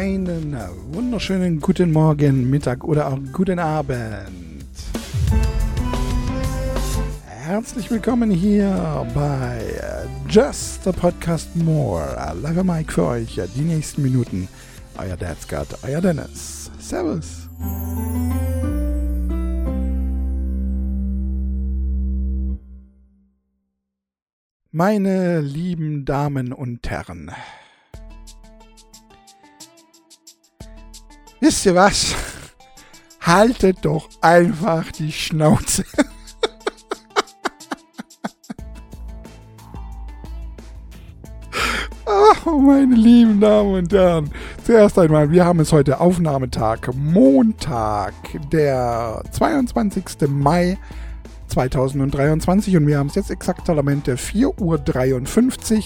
einen wunderschönen guten Morgen, Mittag oder auch guten Abend. Herzlich willkommen hier bei Just the Podcast More. Live Mike für euch die nächsten Minuten. Euer Dad's Got, euer Dennis. Servus. Meine lieben Damen und Herren, wisst ihr was? Haltet doch einfach die Schnauze. oh, meine lieben Damen und Herren. Zuerst einmal, wir haben es heute Aufnahmetag, Montag, der 22. Mai 2023 und wir haben es jetzt exaktamente 4.53 Uhr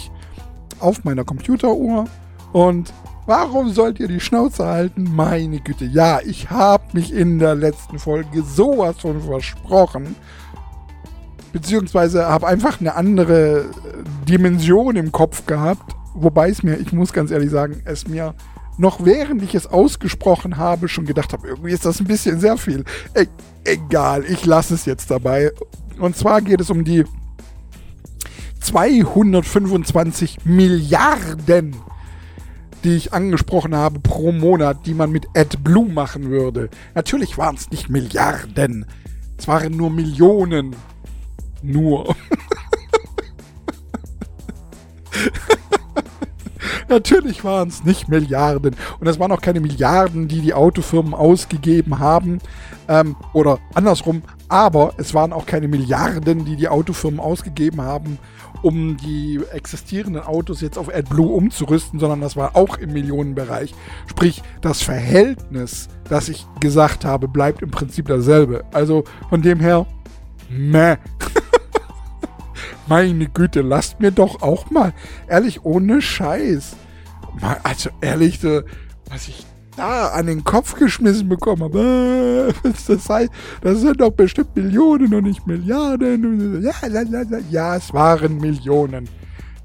auf meiner Computeruhr. Und warum sollt ihr die Schnauze halten? Meine Güte, ja, ich habe mich in der letzten Folge sowas von versprochen. Beziehungsweise habe einfach eine andere Dimension im Kopf gehabt. Wobei es mir, ich muss ganz ehrlich sagen, es mir noch während ich es ausgesprochen habe, schon gedacht habe, irgendwie ist das ein bisschen sehr viel. E egal, ich lasse es jetzt dabei. Und zwar geht es um die 225 Milliarden, die ich angesprochen habe pro Monat, die man mit AdBlue machen würde. Natürlich waren es nicht Milliarden. Es waren nur Millionen. Nur. Natürlich waren es nicht Milliarden. Und es waren auch keine Milliarden, die die Autofirmen ausgegeben haben. Ähm, oder andersrum. Aber es waren auch keine Milliarden, die die Autofirmen ausgegeben haben, um die existierenden Autos jetzt auf AdBlue umzurüsten, sondern das war auch im Millionenbereich. Sprich, das Verhältnis, das ich gesagt habe, bleibt im Prinzip dasselbe. Also von dem her, meh. Meine Güte, lasst mir doch auch mal, ehrlich, ohne Scheiß. Also ehrlich, so, was ich da an den Kopf geschmissen bekommen habe, das, heißt, das sind doch bestimmt Millionen und nicht Milliarden. Ja, ja, es waren Millionen.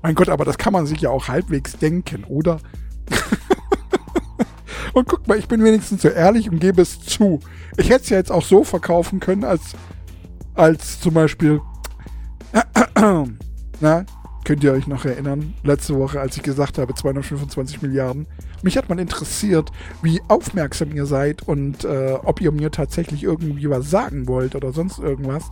Mein Gott, aber das kann man sich ja auch halbwegs denken, oder? und guck mal, ich bin wenigstens so ehrlich und gebe es zu. Ich hätte es ja jetzt auch so verkaufen können, als, als zum Beispiel, Na, könnt ihr euch noch erinnern, letzte Woche, als ich gesagt habe, 225 Milliarden. Mich hat mal interessiert, wie aufmerksam ihr seid und äh, ob ihr mir tatsächlich irgendwie was sagen wollt oder sonst irgendwas.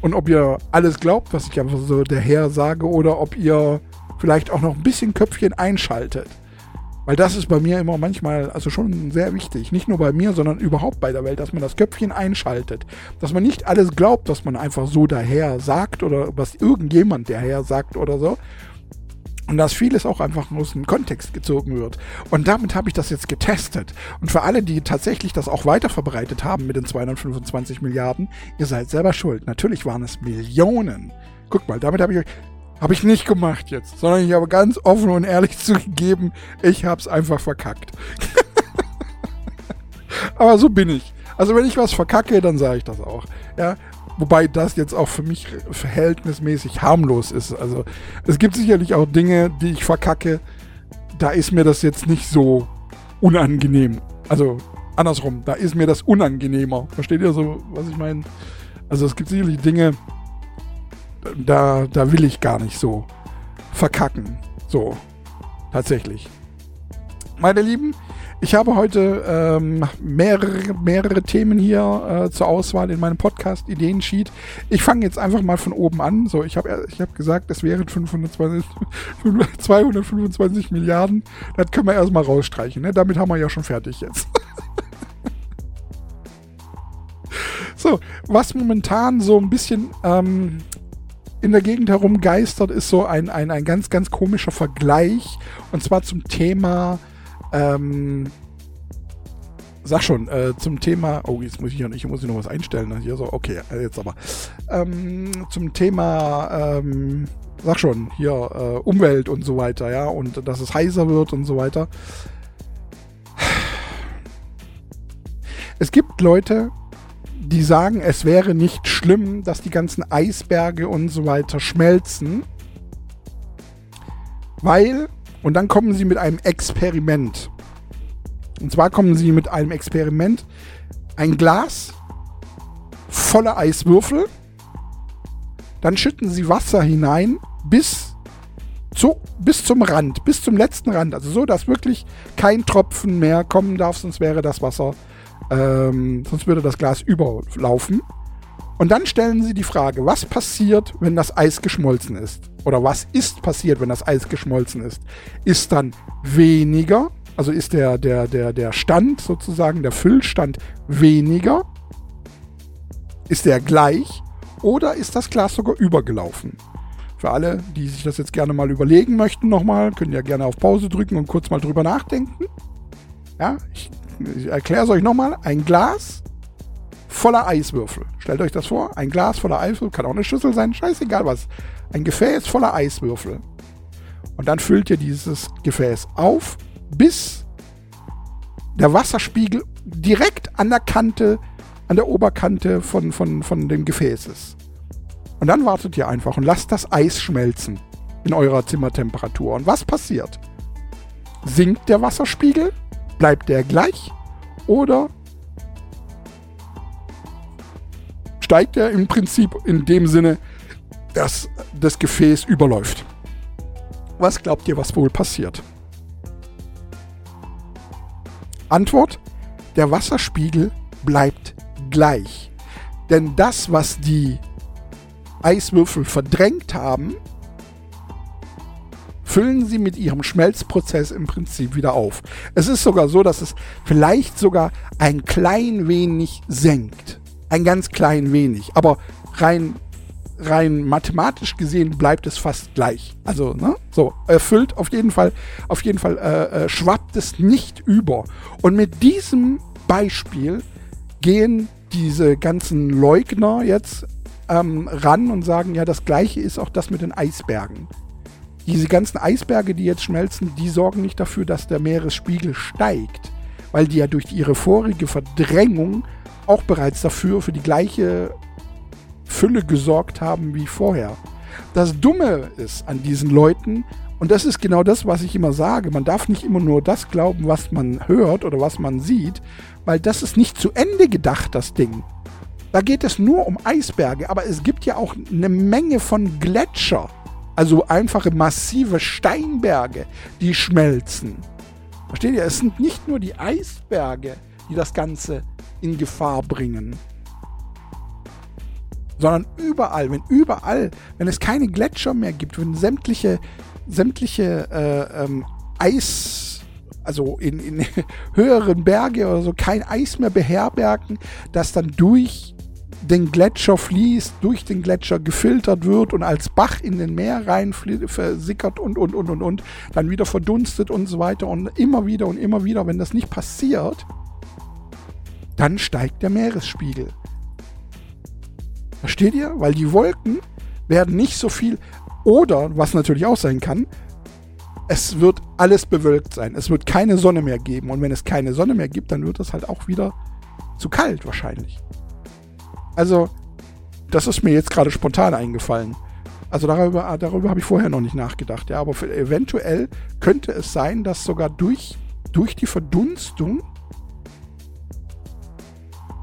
Und ob ihr alles glaubt, was ich einfach so daher sage, oder ob ihr vielleicht auch noch ein bisschen Köpfchen einschaltet. Weil das ist bei mir immer manchmal, also schon sehr wichtig. Nicht nur bei mir, sondern überhaupt bei der Welt, dass man das Köpfchen einschaltet. Dass man nicht alles glaubt, was man einfach so daher sagt oder was irgendjemand daher sagt oder so. Und dass vieles auch einfach aus dem Kontext gezogen wird. Und damit habe ich das jetzt getestet. Und für alle, die tatsächlich das auch weiter verbreitet haben mit den 225 Milliarden, ihr seid selber schuld. Natürlich waren es Millionen. Guck mal, damit habe ich euch habe ich nicht gemacht jetzt, sondern ich habe ganz offen und ehrlich zugegeben, ich habe es einfach verkackt. Aber so bin ich. Also wenn ich was verkacke, dann sage ich das auch. Ja, wobei das jetzt auch für mich verhältnismäßig harmlos ist. Also es gibt sicherlich auch Dinge, die ich verkacke. Da ist mir das jetzt nicht so unangenehm. Also andersrum, da ist mir das unangenehmer. Versteht ihr so, was ich meine? Also es gibt sicherlich Dinge, da, da will ich gar nicht so verkacken. So, tatsächlich. Meine Lieben, ich habe heute ähm, mehrere, mehrere Themen hier äh, zur Auswahl in meinem Podcast Ideensheet. Ich fange jetzt einfach mal von oben an. So, ich habe ich hab gesagt, es wären 520, 225 Milliarden. Das können wir erstmal rausstreichen. Ne? Damit haben wir ja schon fertig jetzt. so, was momentan so ein bisschen ähm, in der Gegend herumgeistert, ist so ein, ein, ein ganz, ganz komischer Vergleich. Und zwar zum Thema, ähm, sag schon, äh, zum Thema, oh, jetzt muss ich ja ich muss hier noch was einstellen. Ne? Hier so, okay, äh, jetzt aber. Ähm, zum Thema, ähm, sag schon, hier, äh, Umwelt und so weiter, ja, und dass es heißer wird und so weiter. Es gibt Leute, die sagen, es wäre nicht schlimm, dass die ganzen Eisberge und so weiter schmelzen. Weil, und dann kommen sie mit einem Experiment. Und zwar kommen sie mit einem Experiment. Ein Glas voller Eiswürfel. Dann schütten sie Wasser hinein bis, zu, bis zum Rand, bis zum letzten Rand. Also so, dass wirklich kein Tropfen mehr kommen darf, sonst wäre das Wasser, ähm, sonst würde das Glas überlaufen. Und dann stellen sie die Frage, was passiert, wenn das Eis geschmolzen ist? Oder was ist passiert, wenn das Eis geschmolzen ist? Ist dann weniger, also ist der, der, der, der Stand sozusagen, der Füllstand weniger? Ist der gleich? Oder ist das Glas sogar übergelaufen? Für alle, die sich das jetzt gerne mal überlegen möchten, nochmal, können ja gerne auf Pause drücken und kurz mal drüber nachdenken. Ja, ich, ich erkläre es euch nochmal. Ein Glas voller Eiswürfel. Stellt euch das vor, ein Glas voller Eiswürfel, kann auch eine Schüssel sein, scheißegal was. Ein Gefäß voller Eiswürfel. Und dann füllt ihr dieses Gefäß auf, bis der Wasserspiegel direkt an der Kante, an der Oberkante von, von, von dem Gefäß ist. Und dann wartet ihr einfach und lasst das Eis schmelzen in eurer Zimmertemperatur. Und was passiert? Sinkt der Wasserspiegel? Bleibt der gleich? Oder steigt er im Prinzip in dem Sinne, dass das Gefäß überläuft. Was glaubt ihr, was wohl passiert? Antwort, der Wasserspiegel bleibt gleich. Denn das, was die Eiswürfel verdrängt haben, füllen sie mit ihrem Schmelzprozess im Prinzip wieder auf. Es ist sogar so, dass es vielleicht sogar ein klein wenig senkt. Ein ganz klein wenig. Aber rein, rein mathematisch gesehen bleibt es fast gleich. Also, ne? So, erfüllt auf jeden Fall, auf jeden Fall äh, äh, schwappt es nicht über. Und mit diesem Beispiel gehen diese ganzen Leugner jetzt ähm, ran und sagen, ja, das gleiche ist auch das mit den Eisbergen. Diese ganzen Eisberge, die jetzt schmelzen, die sorgen nicht dafür, dass der Meeresspiegel steigt, weil die ja durch ihre vorige Verdrängung auch bereits dafür, für die gleiche Fülle gesorgt haben wie vorher. Das Dumme ist an diesen Leuten, und das ist genau das, was ich immer sage, man darf nicht immer nur das glauben, was man hört oder was man sieht, weil das ist nicht zu Ende gedacht, das Ding. Da geht es nur um Eisberge, aber es gibt ja auch eine Menge von Gletscher, also einfache massive Steinberge, die schmelzen. Versteht ihr? Es sind nicht nur die Eisberge, die das Ganze in Gefahr bringen. Sondern überall, wenn überall, wenn es keine Gletscher mehr gibt, wenn sämtliche, sämtliche äh, ähm, Eis, also in, in höheren Berge oder so kein Eis mehr beherbergen, das dann durch den Gletscher fließt, durch den Gletscher gefiltert wird und als Bach in den Meer rein versickert und, und, und, und, und, dann wieder verdunstet und so weiter und immer wieder und immer wieder, wenn das nicht passiert, dann steigt der Meeresspiegel. Versteht ihr? Weil die Wolken werden nicht so viel oder, was natürlich auch sein kann, es wird alles bewölkt sein. Es wird keine Sonne mehr geben. Und wenn es keine Sonne mehr gibt, dann wird es halt auch wieder zu kalt wahrscheinlich. Also, das ist mir jetzt gerade spontan eingefallen. Also darüber, darüber habe ich vorher noch nicht nachgedacht. Ja, aber eventuell könnte es sein, dass sogar durch, durch die Verdunstung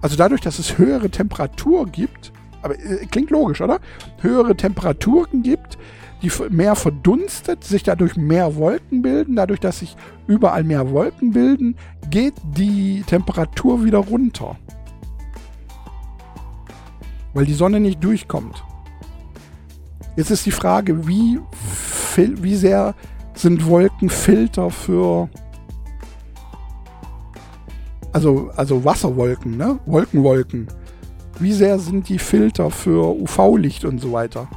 also dadurch, dass es höhere Temperatur gibt, aber äh, klingt logisch, oder? Höhere Temperaturen gibt, die mehr verdunstet, sich dadurch mehr Wolken bilden. Dadurch, dass sich überall mehr Wolken bilden, geht die Temperatur wieder runter. Weil die Sonne nicht durchkommt. Jetzt ist die Frage, wie, wie sehr sind Wolken Filter für also, also Wasserwolken, ne? Wolkenwolken. Wie sehr sind die Filter für UV-Licht und so weiter?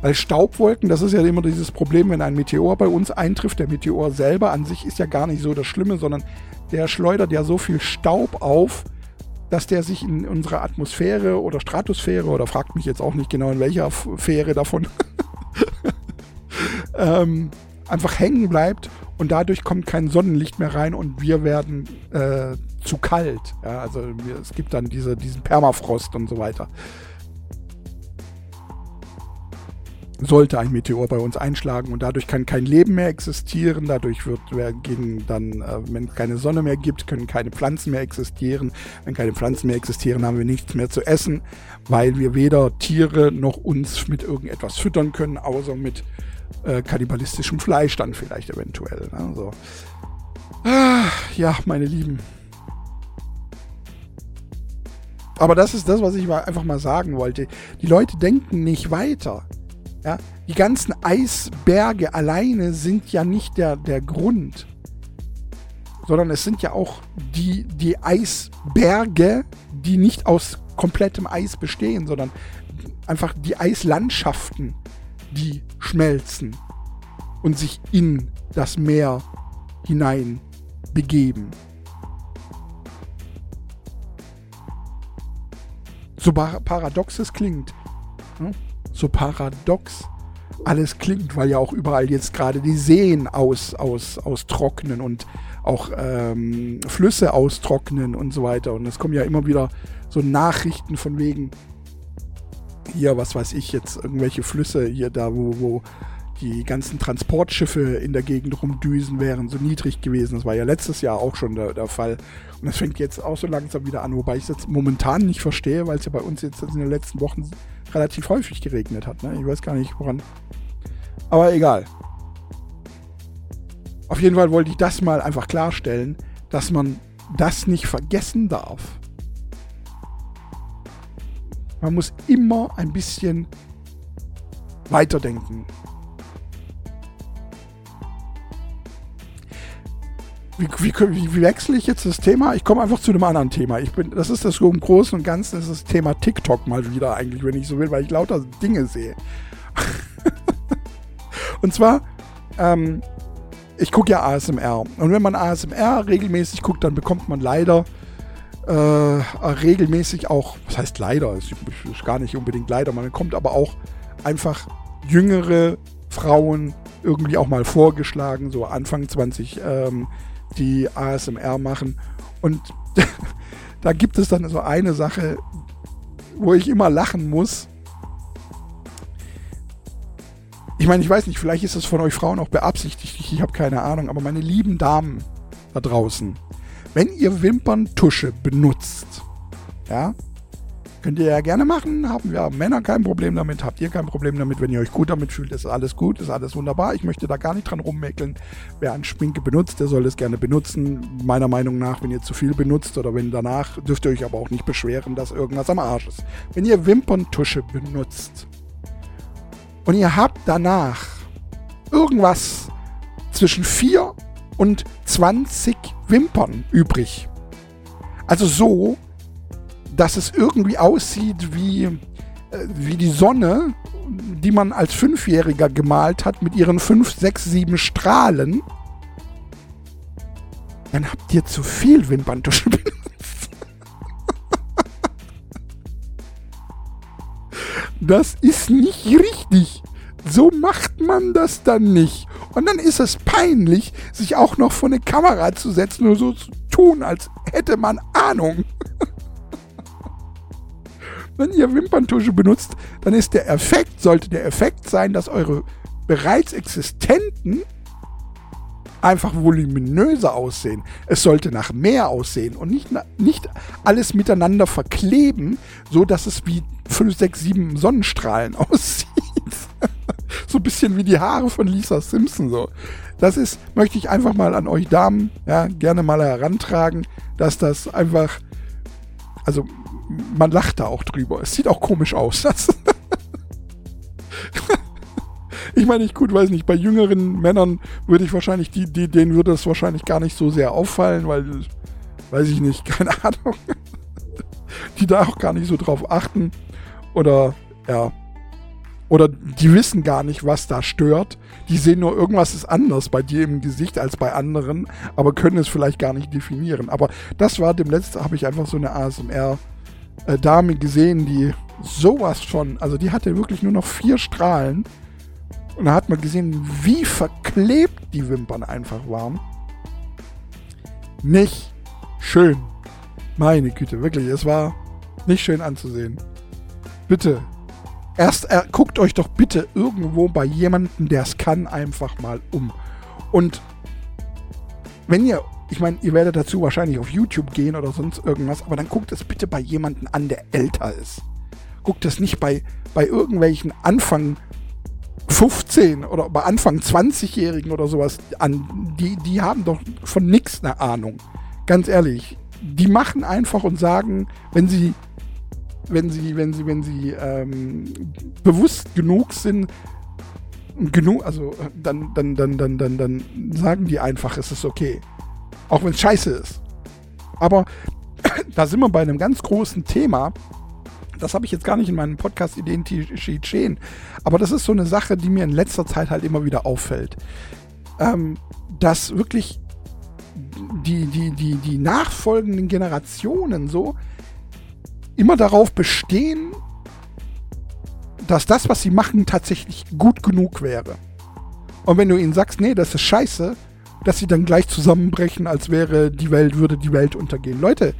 Weil Staubwolken, das ist ja immer dieses Problem, wenn ein Meteor bei uns eintrifft. Der Meteor selber an sich ist ja gar nicht so das Schlimme, sondern der schleudert ja so viel Staub auf, dass der sich in unserer Atmosphäre oder Stratosphäre oder fragt mich jetzt auch nicht genau in welcher Sphäre davon ähm, einfach hängen bleibt und dadurch kommt kein Sonnenlicht mehr rein und wir werden äh, zu kalt. Ja, also es gibt dann diese, diesen Permafrost und so weiter. Sollte ein Meteor bei uns einschlagen und dadurch kann kein Leben mehr existieren, dadurch wird gegen dann, äh, wenn es keine Sonne mehr gibt, können keine Pflanzen mehr existieren. Wenn keine Pflanzen mehr existieren, haben wir nichts mehr zu essen, weil wir weder Tiere noch uns mit irgendetwas füttern können, außer mit äh, kannibalistischem Fleisch dann vielleicht eventuell. Ne? So. Ah, ja, meine Lieben. Aber das ist das, was ich mal einfach mal sagen wollte. Die Leute denken nicht weiter. Ja, die ganzen Eisberge alleine sind ja nicht der, der Grund, sondern es sind ja auch die, die Eisberge, die nicht aus komplettem Eis bestehen, sondern einfach die Eislandschaften, die schmelzen und sich in das Meer hinein begeben. So paradox es klingt. Hm? So paradox alles klingt, weil ja auch überall jetzt gerade die Seen aus, aus, austrocknen und auch ähm, Flüsse austrocknen und so weiter. Und es kommen ja immer wieder so Nachrichten von wegen, hier, was weiß ich jetzt, irgendwelche Flüsse hier da, wo, wo die ganzen Transportschiffe in der Gegend rumdüsen wären so niedrig gewesen. Das war ja letztes Jahr auch schon der, der Fall. Und das fängt jetzt auch so langsam wieder an, wobei ich es jetzt momentan nicht verstehe, weil es ja bei uns jetzt in den letzten Wochen relativ häufig geregnet hat. Ne? Ich weiß gar nicht, woran. Aber egal. Auf jeden Fall wollte ich das mal einfach klarstellen, dass man das nicht vergessen darf. Man muss immer ein bisschen weiterdenken. Wie, wie, wie, wechsle ich jetzt das Thema? Ich komme einfach zu einem anderen Thema. Ich bin, das ist das so im Großen und Ganzen, das ist das Thema TikTok mal wieder eigentlich, wenn ich so will, weil ich lauter Dinge sehe. und zwar, ähm, ich gucke ja ASMR. Und wenn man ASMR regelmäßig guckt, dann bekommt man leider äh, regelmäßig auch, was heißt leider, ist, ist gar nicht unbedingt leider, man bekommt aber auch einfach jüngere Frauen irgendwie auch mal vorgeschlagen, so Anfang 20 ähm, die ASMR machen. Und da gibt es dann so eine Sache, wo ich immer lachen muss. Ich meine, ich weiß nicht, vielleicht ist das von euch Frauen auch beabsichtigt, ich, habe keine Ahnung, aber meine lieben Damen da draußen, wenn ihr Wimperntusche benutzt, ja, Könnt ihr ja gerne machen, haben wir Männer kein Problem damit, habt ihr kein Problem damit, wenn ihr euch gut damit fühlt, ist alles gut, ist alles wunderbar. Ich möchte da gar nicht dran rummäkeln. Wer an Schminke benutzt, der soll es gerne benutzen. Meiner Meinung nach, wenn ihr zu viel benutzt oder wenn danach, dürft ihr euch aber auch nicht beschweren, dass irgendwas am Arsch ist. Wenn ihr Wimperntusche benutzt und ihr habt danach irgendwas zwischen 4 und 20 Wimpern übrig. Also so, dass es irgendwie aussieht wie, äh, wie die Sonne, die man als Fünfjähriger gemalt hat mit ihren fünf, sechs, sieben Strahlen, dann habt ihr zu viel Wimperntusche benutzt. Das ist nicht richtig. So macht man das dann nicht. Und dann ist es peinlich, sich auch noch vor eine Kamera zu setzen und so zu tun, als hätte man Ahnung. Wenn ihr Wimperntusche benutzt, dann ist der Effekt, sollte der Effekt sein, dass eure bereits existenten einfach voluminöser aussehen. Es sollte nach mehr aussehen und nicht, nicht alles miteinander verkleben, so dass es wie 5, 6, 7 Sonnenstrahlen aussieht. so ein bisschen wie die Haare von Lisa Simpson so. Das ist, möchte ich einfach mal an euch Damen ja, gerne mal herantragen, dass das einfach, also man lacht da auch drüber. Es sieht auch komisch aus. ich meine, ich gut weiß nicht, bei jüngeren Männern würde ich wahrscheinlich, die, die, denen würde das wahrscheinlich gar nicht so sehr auffallen, weil, weiß ich nicht, keine Ahnung. die da auch gar nicht so drauf achten. Oder, ja. Oder die wissen gar nicht, was da stört. Die sehen nur, irgendwas ist anders bei dir im Gesicht als bei anderen, aber können es vielleicht gar nicht definieren. Aber das war dem letzten, habe ich einfach so eine ASMR- äh, Dame gesehen, die sowas von, also die hatte wirklich nur noch vier Strahlen. Und da hat man gesehen, wie verklebt die Wimpern einfach waren. Nicht schön. Meine Güte, wirklich, es war nicht schön anzusehen. Bitte, Erst äh, guckt euch doch bitte irgendwo bei jemandem, der es kann, einfach mal um. Und wenn ihr, ich meine, ihr werdet dazu wahrscheinlich auf YouTube gehen oder sonst irgendwas, aber dann guckt es bitte bei jemandem an, der älter ist. Guckt es nicht bei, bei irgendwelchen Anfang 15 oder bei Anfang 20-Jährigen oder sowas an. Die, die haben doch von nichts eine Ahnung. Ganz ehrlich. Die machen einfach und sagen, wenn sie wenn sie, wenn sie, wenn sie ähm, bewusst genug sind, genug, also dann, dann, dann, dann, dann, dann sagen die einfach, es ist okay. Auch wenn es scheiße ist. Aber da sind wir bei einem ganz großen Thema. Das habe ich jetzt gar nicht in meinem Podcast Identität stehen. Aber das ist so eine Sache, die mir in letzter Zeit halt immer wieder auffällt. Ähm, dass wirklich die, die, die, die nachfolgenden Generationen so immer darauf bestehen, dass das, was sie machen, tatsächlich gut genug wäre. Und wenn du ihnen sagst, nee, das ist scheiße, dass sie dann gleich zusammenbrechen, als wäre die Welt, würde die Welt untergehen. Leute,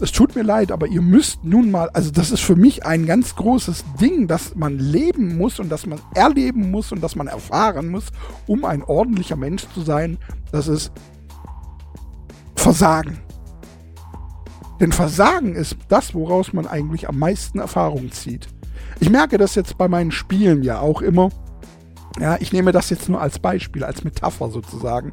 es tut mir leid, aber ihr müsst nun mal, also das ist für mich ein ganz großes Ding, dass man leben muss und dass man erleben muss und dass man erfahren muss, um ein ordentlicher Mensch zu sein. Das ist Versagen. Denn Versagen ist das, woraus man eigentlich am meisten Erfahrung zieht. Ich merke das jetzt bei meinen Spielen ja auch immer. Ja, ich nehme das jetzt nur als Beispiel, als Metapher sozusagen.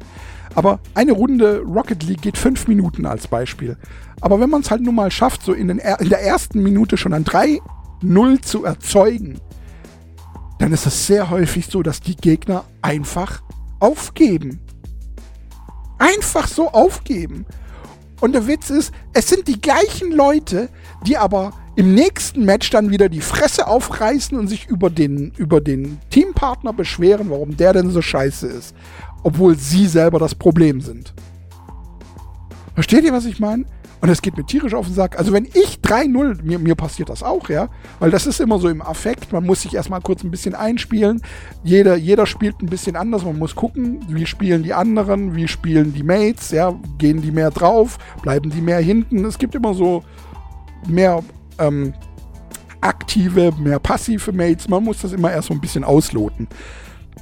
Aber eine Runde Rocket League geht fünf Minuten als Beispiel. Aber wenn man es halt nun mal schafft, so in, den, in der ersten Minute schon ein 3-0 zu erzeugen, dann ist es sehr häufig so, dass die Gegner einfach aufgeben. Einfach so aufgeben. Und der Witz ist, es sind die gleichen Leute, die aber im nächsten Match dann wieder die Fresse aufreißen und sich über den, über den Teampartner beschweren, warum der denn so scheiße ist. Obwohl sie selber das Problem sind. Versteht ihr, was ich meine? Und es geht mir tierisch auf den Sack. Also wenn ich 3-0, mir, mir passiert das auch, ja, weil das ist immer so im Affekt, man muss sich erstmal kurz ein bisschen einspielen. Jeder, jeder spielt ein bisschen anders, man muss gucken, wie spielen die anderen, wie spielen die Mates, ja, gehen die mehr drauf, bleiben die mehr hinten. Es gibt immer so mehr ähm, aktive, mehr passive Mates. Man muss das immer erst so ein bisschen ausloten.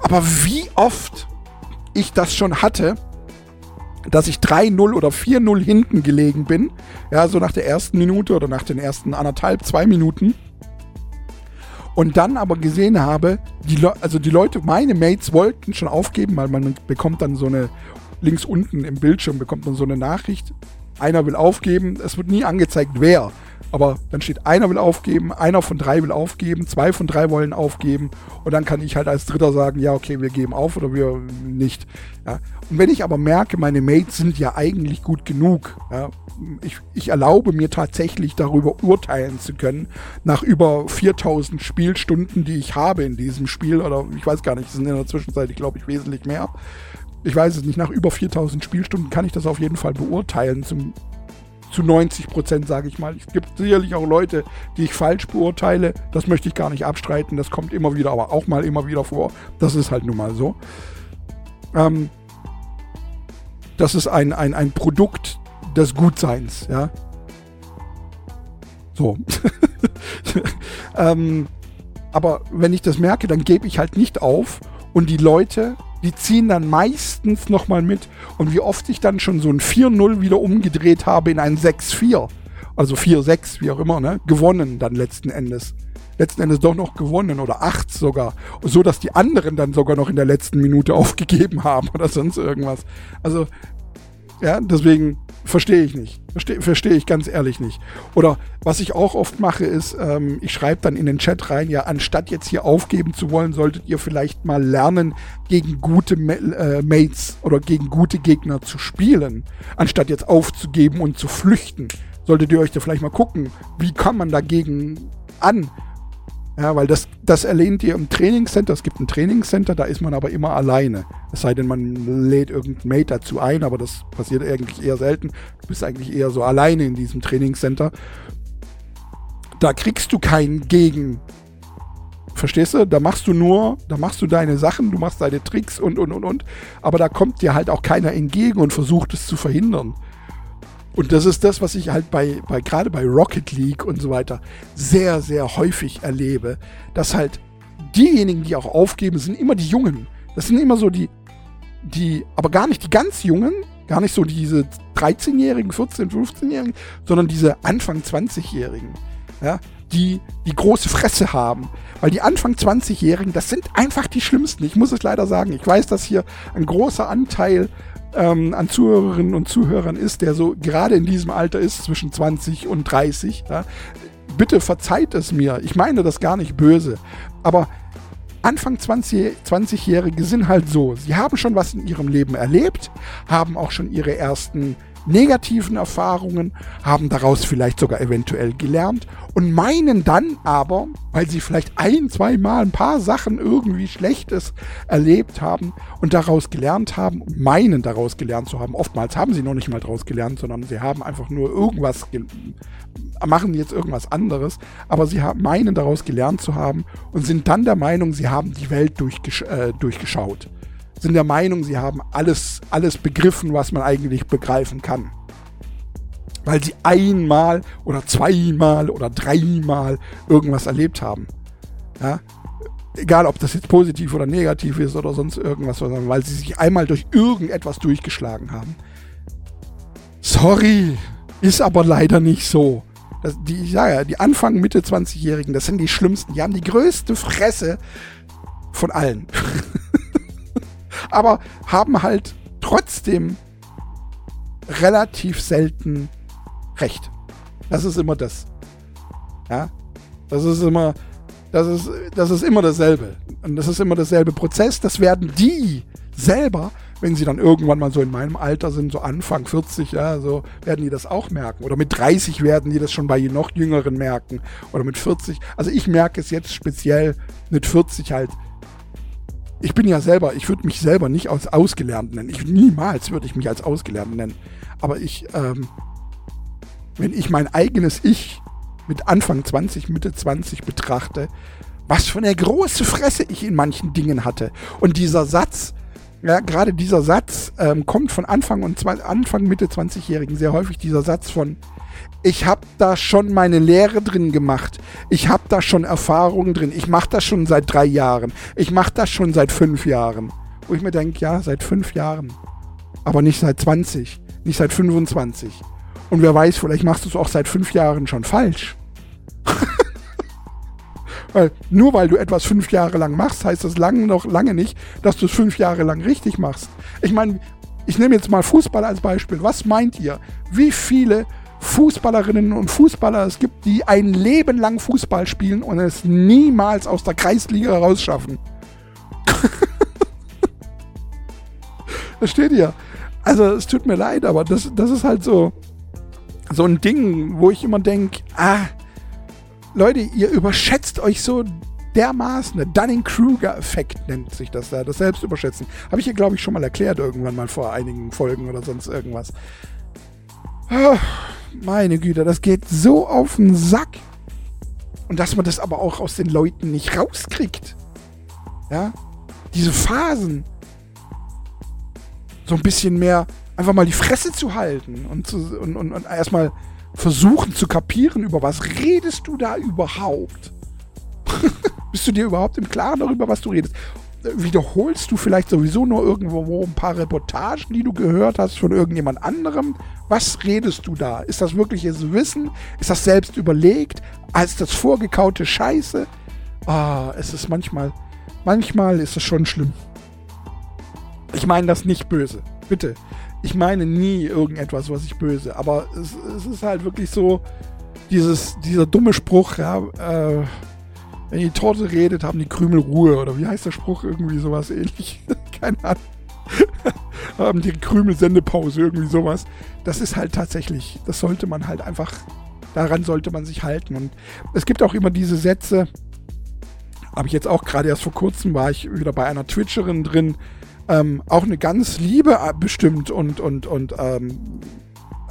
Aber wie oft ich das schon hatte, dass ich 3-0 oder 4-0 hinten gelegen bin. Ja, so nach der ersten Minute oder nach den ersten anderthalb, zwei Minuten. Und dann aber gesehen habe, die also die Leute, meine Mates wollten schon aufgeben, weil man bekommt dann so eine, links unten im Bildschirm bekommt man so eine Nachricht. Einer will aufgeben, es wird nie angezeigt, wer. Aber dann steht, einer will aufgeben, einer von drei will aufgeben, zwei von drei wollen aufgeben und dann kann ich halt als Dritter sagen, ja, okay, wir geben auf oder wir nicht. Ja. Und wenn ich aber merke, meine Mates sind ja eigentlich gut genug, ja, ich, ich erlaube mir tatsächlich darüber urteilen zu können, nach über 4000 Spielstunden, die ich habe in diesem Spiel, oder ich weiß gar nicht, es sind in der Zwischenzeit, glaube ich, wesentlich mehr. Ich weiß es nicht, nach über 4000 Spielstunden kann ich das auf jeden Fall beurteilen, zum zu 90 Prozent, sage ich mal. Es gibt sicherlich auch Leute, die ich falsch beurteile. Das möchte ich gar nicht abstreiten. Das kommt immer wieder, aber auch mal immer wieder vor. Das ist halt nun mal so. Ähm, das ist ein, ein, ein Produkt des Gutseins, ja. So. ähm, aber wenn ich das merke, dann gebe ich halt nicht auf und die Leute die ziehen dann meistens nochmal mit. Und wie oft ich dann schon so ein 4-0 wieder umgedreht habe in ein 6-4, also 4-6, wie auch immer, ne? gewonnen dann letzten Endes. Letzten Endes doch noch gewonnen oder 8 sogar. So dass die anderen dann sogar noch in der letzten Minute aufgegeben haben oder sonst irgendwas. Also, ja, deswegen Verstehe ich nicht. Verstehe versteh ich ganz ehrlich nicht. Oder was ich auch oft mache, ist, ähm, ich schreibe dann in den Chat rein, ja, anstatt jetzt hier aufgeben zu wollen, solltet ihr vielleicht mal lernen, gegen gute äh, Mates oder gegen gute Gegner zu spielen. Anstatt jetzt aufzugeben und zu flüchten. Solltet ihr euch da vielleicht mal gucken, wie kann man dagegen an? Ja, weil das, das erlehnt ihr im Trainingscenter. Es gibt ein Trainingscenter, da ist man aber immer alleine. Es sei denn, man lädt irgendein Mate dazu ein, aber das passiert eigentlich eher selten. Du bist eigentlich eher so alleine in diesem Trainingscenter. Da kriegst du keinen Gegen. Verstehst du? Da machst du nur, da machst du deine Sachen, du machst deine Tricks und, und, und, und. Aber da kommt dir halt auch keiner entgegen und versucht es zu verhindern. Und das ist das, was ich halt bei, bei gerade bei Rocket League und so weiter sehr, sehr häufig erlebe, dass halt diejenigen, die auch aufgeben, sind immer die Jungen. Das sind immer so die, die, aber gar nicht die ganz Jungen, gar nicht so diese 13-Jährigen, 14-, 15-Jährigen, sondern diese Anfang 20-Jährigen, ja, die die große Fresse haben. Weil die Anfang 20-Jährigen, das sind einfach die schlimmsten. Ich muss es leider sagen. Ich weiß, dass hier ein großer Anteil ähm, an Zuhörerinnen und Zuhörern ist, der so gerade in diesem Alter ist, zwischen 20 und 30. Ja. Bitte verzeiht es mir. Ich meine das gar nicht böse. Aber Anfang 20, 20-Jährige sind halt so. Sie haben schon was in ihrem Leben erlebt, haben auch schon ihre ersten negativen Erfahrungen, haben daraus vielleicht sogar eventuell gelernt und meinen dann aber, weil sie vielleicht ein, zwei Mal ein paar Sachen irgendwie Schlechtes erlebt haben und daraus gelernt haben, meinen daraus gelernt zu haben. Oftmals haben sie noch nicht mal daraus gelernt, sondern sie haben einfach nur irgendwas, machen jetzt irgendwas anderes, aber sie meinen daraus gelernt zu haben und sind dann der Meinung, sie haben die Welt durchgesch äh, durchgeschaut sind der Meinung, sie haben alles, alles begriffen, was man eigentlich begreifen kann. Weil sie einmal oder zweimal oder dreimal irgendwas erlebt haben. Ja? Egal, ob das jetzt positiv oder negativ ist oder sonst irgendwas, sondern weil sie sich einmal durch irgendetwas durchgeschlagen haben. Sorry, ist aber leider nicht so. Das, die, ich sage ja, die Anfang, Mitte 20-Jährigen, das sind die schlimmsten. Die haben die größte Fresse von allen. aber haben halt trotzdem relativ selten recht. Das ist immer das. Ja, das ist immer, das ist, das ist immer dasselbe. Und das ist immer dasselbe Prozess. Das werden die selber, wenn sie dann irgendwann mal so in meinem Alter sind, so Anfang 40, ja, so werden die das auch merken. Oder mit 30 werden die das schon bei noch Jüngeren merken. Oder mit 40. Also ich merke es jetzt speziell mit 40 halt ich bin ja selber, ich würde mich selber nicht als ausgelernt nennen. Ich, niemals würde ich mich als ausgelernt nennen. Aber ich, ähm, wenn ich mein eigenes Ich mit Anfang 20, Mitte 20 betrachte, was für eine große Fresse ich in manchen Dingen hatte. Und dieser Satz, ja, gerade dieser Satz ähm, kommt von Anfang und Anfang, Mitte 20-Jährigen sehr häufig dieser Satz von, ich habe da schon meine Lehre drin gemacht. Ich habe da schon Erfahrungen drin. Ich mache das schon seit drei Jahren. Ich mache das schon seit fünf Jahren. Wo ich mir denke, ja, seit fünf Jahren. Aber nicht seit 20, nicht seit 25. Und wer weiß, vielleicht machst du es auch seit fünf Jahren schon falsch. weil nur weil du etwas fünf Jahre lang machst, heißt das lange noch lange nicht, dass du es fünf Jahre lang richtig machst. Ich meine, ich nehme jetzt mal Fußball als Beispiel. Was meint ihr? Wie viele Fußballerinnen und Fußballer es gibt, die ein Leben lang Fußball spielen und es niemals aus der Kreisliga rausschaffen. das steht hier. Also es tut mir leid, aber das, das ist halt so, so ein Ding, wo ich immer denke, ah, Leute, ihr überschätzt euch so dermaßen. Der Dunning-Kruger-Effekt nennt sich das da, das Selbstüberschätzen. Habe ich hier, glaube ich, schon mal erklärt irgendwann mal vor einigen Folgen oder sonst irgendwas. Ah, meine Güte, das geht so auf den Sack. Und dass man das aber auch aus den Leuten nicht rauskriegt. Ja? Diese Phasen. So ein bisschen mehr einfach mal die Fresse zu halten und, zu, und, und, und erstmal versuchen zu kapieren, über was redest du da überhaupt? Bist du dir überhaupt im Klaren darüber, was du redest? Wiederholst du vielleicht sowieso nur irgendwo ein paar Reportagen, die du gehört hast von irgendjemand anderem? Was redest du da? Ist das wirkliches Wissen? Ist das selbst überlegt? Ist das vorgekaute Scheiße? Ah, es ist manchmal, manchmal ist es schon schlimm. Ich meine das nicht böse. Bitte. Ich meine nie irgendetwas, was ich böse. Aber es, es ist halt wirklich so, dieses, dieser dumme Spruch, ja, äh, wenn die Torte redet, haben die Krümel Ruhe. Oder wie heißt der Spruch? Irgendwie sowas ähnlich. Keine Ahnung. haben die Krümel Sendepause, irgendwie sowas. Das ist halt tatsächlich, das sollte man halt einfach, daran sollte man sich halten. Und es gibt auch immer diese Sätze, habe ich jetzt auch gerade erst vor kurzem, war ich wieder bei einer Twitcherin drin, ähm, auch eine ganz liebe äh, bestimmt und, und, und ähm,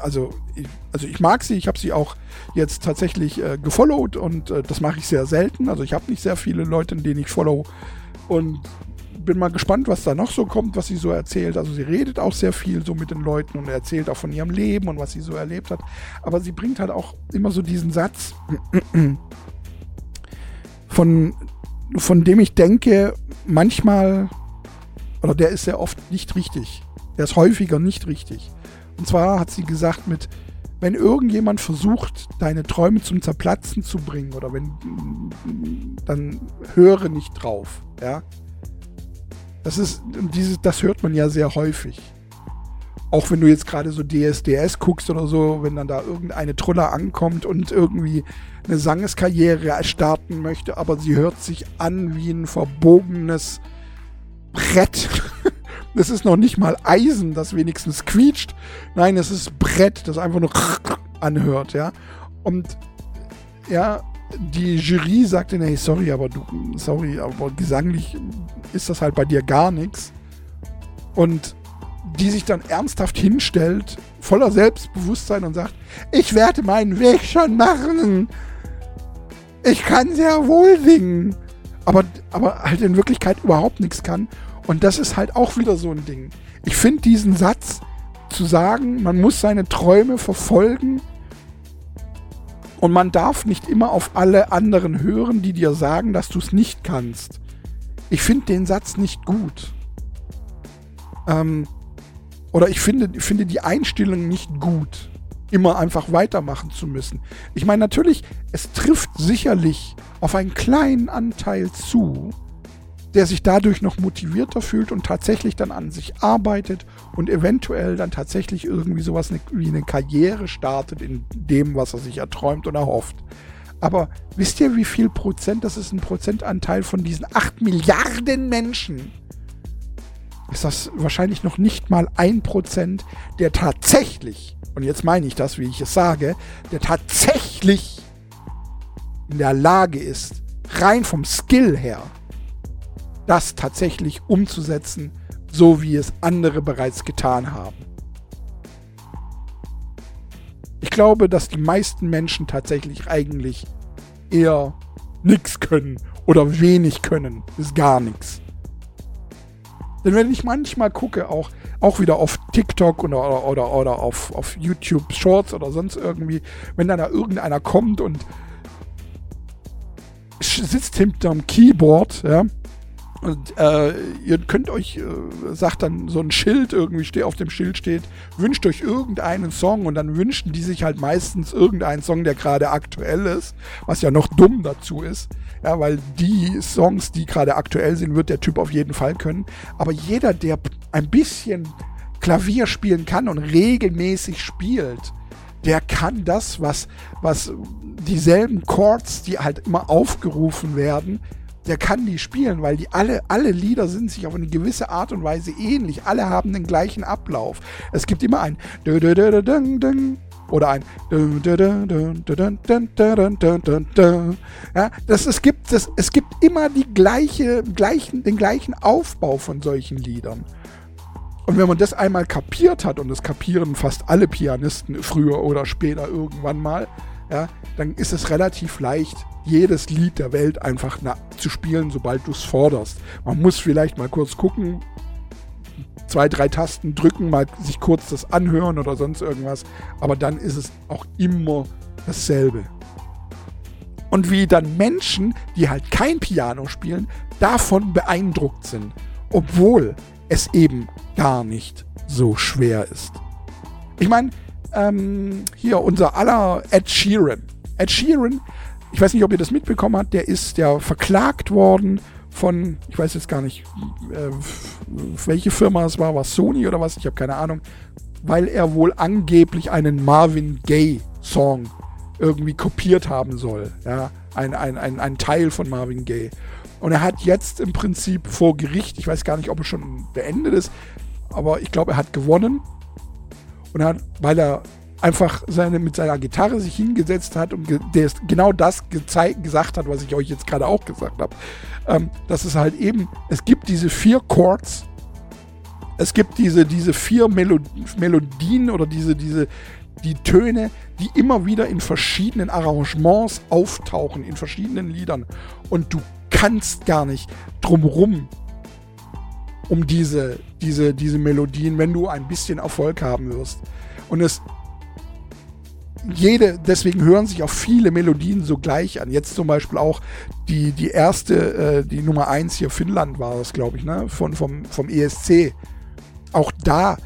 also ich, also ich mag sie, ich habe sie auch jetzt tatsächlich äh, gefollowt und äh, das mache ich sehr selten. Also ich habe nicht sehr viele Leute, denen ich follow. Und bin mal gespannt, was da noch so kommt, was sie so erzählt. Also sie redet auch sehr viel so mit den Leuten und erzählt auch von ihrem Leben und was sie so erlebt hat. Aber sie bringt halt auch immer so diesen Satz, von, von dem ich denke, manchmal, oder der ist sehr oft nicht richtig. Der ist häufiger nicht richtig. Und zwar hat sie gesagt mit, wenn irgendjemand versucht, deine Träume zum Zerplatzen zu bringen oder wenn, dann höre nicht drauf, ja. Das ist, dieses, das hört man ja sehr häufig. Auch wenn du jetzt gerade so DSDS guckst oder so, wenn dann da irgendeine Truller ankommt und irgendwie eine Sangeskarriere starten möchte, aber sie hört sich an wie ein verbogenes Brett. Es ist noch nicht mal Eisen, das wenigstens quietscht. Nein, es ist Brett, das einfach nur anhört, ja. Und ja, die Jury sagte, hey, sorry, aber du, sorry, aber gesanglich ist das halt bei dir gar nichts. Und die sich dann ernsthaft hinstellt, voller Selbstbewusstsein und sagt, ich werde meinen Weg schon machen. Ich kann sehr wohl singen. Aber, aber halt in Wirklichkeit überhaupt nichts kann und das ist halt auch wieder so ein Ding. Ich finde diesen Satz zu sagen, man muss seine Träume verfolgen und man darf nicht immer auf alle anderen hören, die dir sagen, dass du es nicht kannst. Ich finde den Satz nicht gut. Ähm, oder ich finde, finde die Einstellung nicht gut, immer einfach weitermachen zu müssen. Ich meine, natürlich, es trifft sicherlich auf einen kleinen Anteil zu, der sich dadurch noch motivierter fühlt und tatsächlich dann an sich arbeitet und eventuell dann tatsächlich irgendwie sowas wie eine Karriere startet in dem, was er sich erträumt und erhofft. Aber wisst ihr, wie viel Prozent, das ist ein Prozentanteil von diesen 8 Milliarden Menschen, ist das wahrscheinlich noch nicht mal ein Prozent, der tatsächlich, und jetzt meine ich das, wie ich es sage, der tatsächlich in der Lage ist, rein vom Skill her, das tatsächlich umzusetzen, so wie es andere bereits getan haben. Ich glaube, dass die meisten Menschen tatsächlich eigentlich eher nichts können oder wenig können, bis gar nichts. Denn wenn ich manchmal gucke, auch, auch wieder auf TikTok oder, oder, oder auf, auf YouTube Shorts oder sonst irgendwie, wenn dann da irgendeiner kommt und sitzt hinterm Keyboard, ja, und äh, ihr könnt euch, äh, sagt dann so ein Schild irgendwie, steht auf dem Schild steht, wünscht euch irgendeinen Song und dann wünschen die sich halt meistens irgendeinen Song, der gerade aktuell ist, was ja noch dumm dazu ist. Ja, weil die Songs, die gerade aktuell sind, wird der Typ auf jeden Fall können. Aber jeder, der ein bisschen Klavier spielen kann und regelmäßig spielt, der kann das, was, was dieselben Chords, die halt immer aufgerufen werden, der kann die spielen, weil die alle, alle Lieder sind sich auf eine gewisse Art und Weise ähnlich. Alle haben den gleichen Ablauf. Es gibt immer ein oder ein ja, das, es, gibt, das, es gibt immer die gleiche, gleichen, den gleichen Aufbau von solchen Liedern. Und wenn man das einmal kapiert hat, und das kapieren fast alle Pianisten früher oder später irgendwann mal, ja, dann ist es relativ leicht, jedes Lied der Welt einfach zu spielen, sobald du es forderst. Man muss vielleicht mal kurz gucken, zwei, drei Tasten drücken, mal sich kurz das anhören oder sonst irgendwas, aber dann ist es auch immer dasselbe. Und wie dann Menschen, die halt kein Piano spielen, davon beeindruckt sind, obwohl es eben gar nicht so schwer ist. Ich meine, ähm, hier unser aller Ed Sheeran. Ed Sheeran, ich weiß nicht, ob ihr das mitbekommen habt, der ist ja verklagt worden von, ich weiß jetzt gar nicht, äh, welche Firma es war, war Sony oder was, ich habe keine Ahnung, weil er wohl angeblich einen Marvin Gaye Song irgendwie kopiert haben soll. Ja, ein, ein, ein, ein Teil von Marvin Gaye. Und er hat jetzt im Prinzip vor Gericht, ich weiß gar nicht, ob es schon beendet ist, aber ich glaube, er hat gewonnen und hat, weil er einfach seine, mit seiner Gitarre sich hingesetzt hat und ge der genau das gesagt hat, was ich euch jetzt gerade auch gesagt habe. Ähm, dass es halt eben, es gibt diese vier Chords, es gibt diese, diese vier Melo Melodien oder diese, diese, die Töne, die immer wieder in verschiedenen Arrangements auftauchen, in verschiedenen Liedern. Und du kannst gar nicht drumrum um diese, diese, diese Melodien, wenn du ein bisschen Erfolg haben wirst. Und es jede, deswegen hören sich auch viele Melodien so gleich an. Jetzt zum Beispiel auch die, die erste, äh, die Nummer 1 hier, Finnland war das, glaube ich, ne? Von, vom, vom ESC. Auch da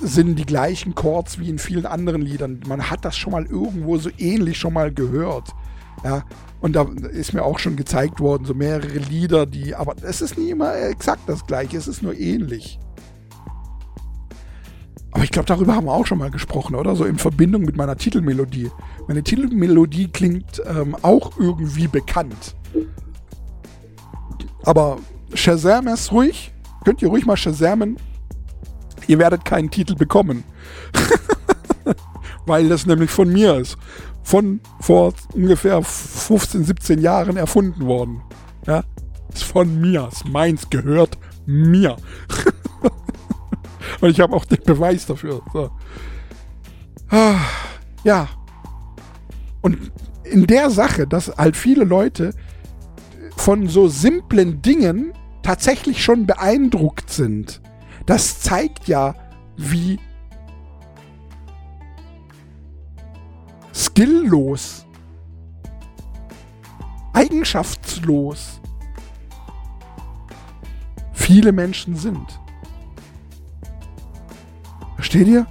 sind die gleichen Chords wie in vielen anderen Liedern. Man hat das schon mal irgendwo so ähnlich schon mal gehört. Ja, und da ist mir auch schon gezeigt worden, so mehrere Lieder, die, aber es ist nie immer exakt das gleiche, es ist nur ähnlich. Aber ich glaube, darüber haben wir auch schon mal gesprochen, oder? So in Verbindung mit meiner Titelmelodie. Meine Titelmelodie klingt ähm, auch irgendwie bekannt. Aber Shazam ist ruhig. Könnt ihr ruhig mal Shazamen. Ihr werdet keinen Titel bekommen. Weil das nämlich von mir ist. Von vor ungefähr 15, 17 Jahren erfunden worden. Ja? Ist von mir. Ist meins gehört mir. Und ich habe auch den Beweis dafür. So. Ah, ja. Und in der Sache, dass halt viele Leute von so simplen Dingen tatsächlich schon beeindruckt sind, das zeigt ja, wie skilllos, eigenschaftslos viele Menschen sind. Versteht ihr?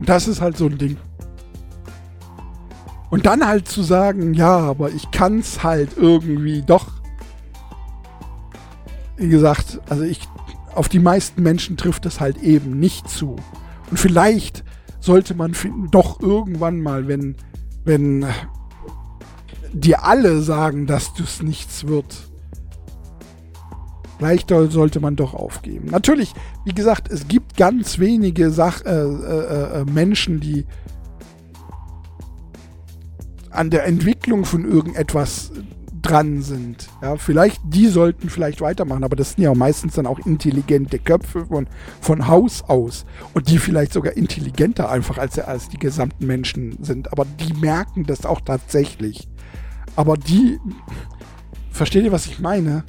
Das ist halt so ein Ding. Und dann halt zu sagen, ja, aber ich kann es halt irgendwie doch. Wie gesagt, also ich, auf die meisten Menschen trifft es halt eben nicht zu. Und vielleicht sollte man doch irgendwann mal, wenn, wenn dir alle sagen, dass das nichts wird. Vielleicht sollte man doch aufgeben. Natürlich, wie gesagt, es gibt ganz wenige Sach äh, äh, äh, Menschen, die an der Entwicklung von irgendetwas dran sind. Ja, vielleicht, die sollten vielleicht weitermachen, aber das sind ja meistens dann auch intelligente Köpfe von, von Haus aus und die vielleicht sogar intelligenter einfach als, als die gesamten Menschen sind. Aber die merken das auch tatsächlich. Aber die. Versteht ihr, was ich meine?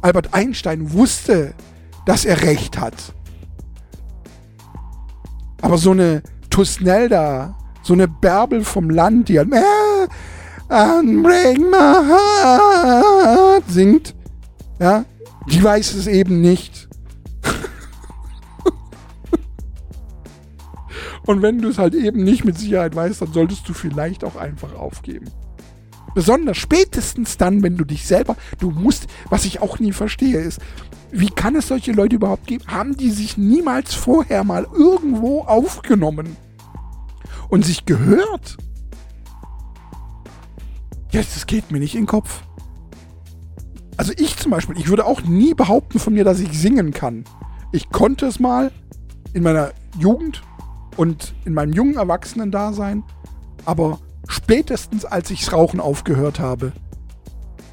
Albert Einstein wusste, dass er recht hat. Aber so eine Tusnelda, so eine Bärbel vom Land, die halt Unbreak my heart singt, ja, die weiß es eben nicht. Und wenn du es halt eben nicht mit Sicherheit weißt, dann solltest du vielleicht auch einfach aufgeben. Besonders spätestens dann, wenn du dich selber, du musst, was ich auch nie verstehe, ist, wie kann es solche Leute überhaupt geben? Haben die sich niemals vorher mal irgendwo aufgenommen und sich gehört? Jetzt, das geht mir nicht in den Kopf. Also ich zum Beispiel, ich würde auch nie behaupten von mir, dass ich singen kann. Ich konnte es mal in meiner Jugend und in meinem jungen Erwachsenen-Dasein, aber Spätestens als ichs Rauchen aufgehört habe.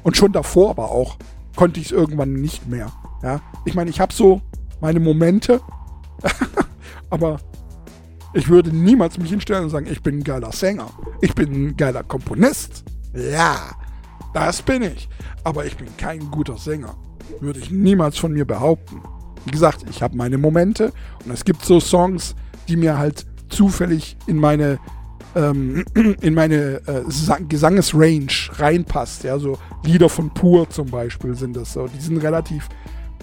Und schon davor aber auch, konnte ich es irgendwann nicht mehr. Ja? Ich meine, ich habe so meine Momente, aber ich würde niemals mich hinstellen und sagen, ich bin ein geiler Sänger. Ich bin ein geiler Komponist. Ja, das bin ich. Aber ich bin kein guter Sänger. Würde ich niemals von mir behaupten. Wie gesagt, ich habe meine Momente und es gibt so Songs, die mir halt zufällig in meine ähm, in meine äh, Gesangesrange reinpasst. Ja, so Lieder von Pur zum Beispiel sind das so. Die sind relativ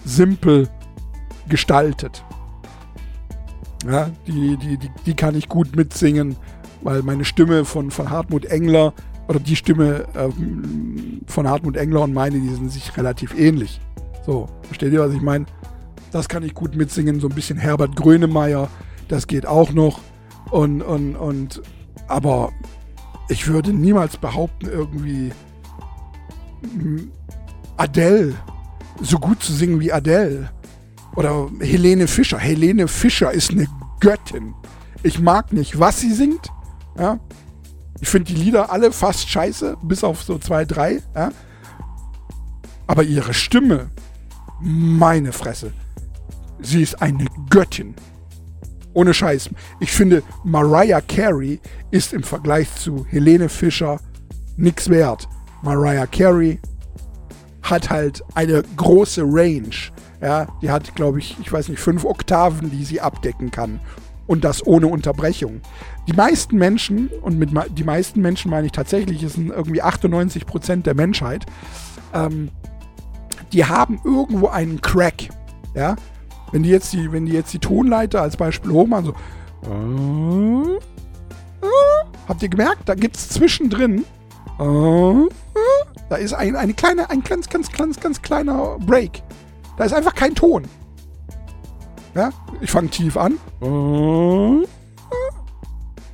simpel gestaltet. Ja, die, die, die, die kann ich gut mitsingen, weil meine Stimme von, von Hartmut Engler oder die Stimme ähm, von Hartmut Engler und meine, die sind sich relativ ähnlich. So, versteht ihr, was ich meine? Das kann ich gut mitsingen, so ein bisschen Herbert Grönemeyer, das geht auch noch. Und, und, und aber ich würde niemals behaupten, irgendwie Adele so gut zu singen wie Adele. Oder Helene Fischer. Helene Fischer ist eine Göttin. Ich mag nicht, was sie singt. Ja? Ich finde die Lieder alle fast scheiße, bis auf so zwei, drei. Ja? Aber ihre Stimme, meine Fresse, sie ist eine Göttin. Ohne Scheiß. Ich finde, Mariah Carey ist im Vergleich zu Helene Fischer nix wert. Mariah Carey hat halt eine große Range. Ja, die hat, glaube ich, ich weiß nicht, fünf Oktaven, die sie abdecken kann. Und das ohne Unterbrechung. Die meisten Menschen, und mit die meisten Menschen meine ich tatsächlich, es sind irgendwie 98 Prozent der Menschheit, ähm, die haben irgendwo einen Crack. Ja, wenn die jetzt die, wenn die jetzt die Tonleiter als Beispiel hochmachen, so. Äh, äh, habt ihr gemerkt? Da gibt es zwischendrin. Da ist ein, eine kleine, ein ganz, ganz, ganz, ganz kleiner Break. Da ist einfach kein Ton. Ja, ich fange tief an.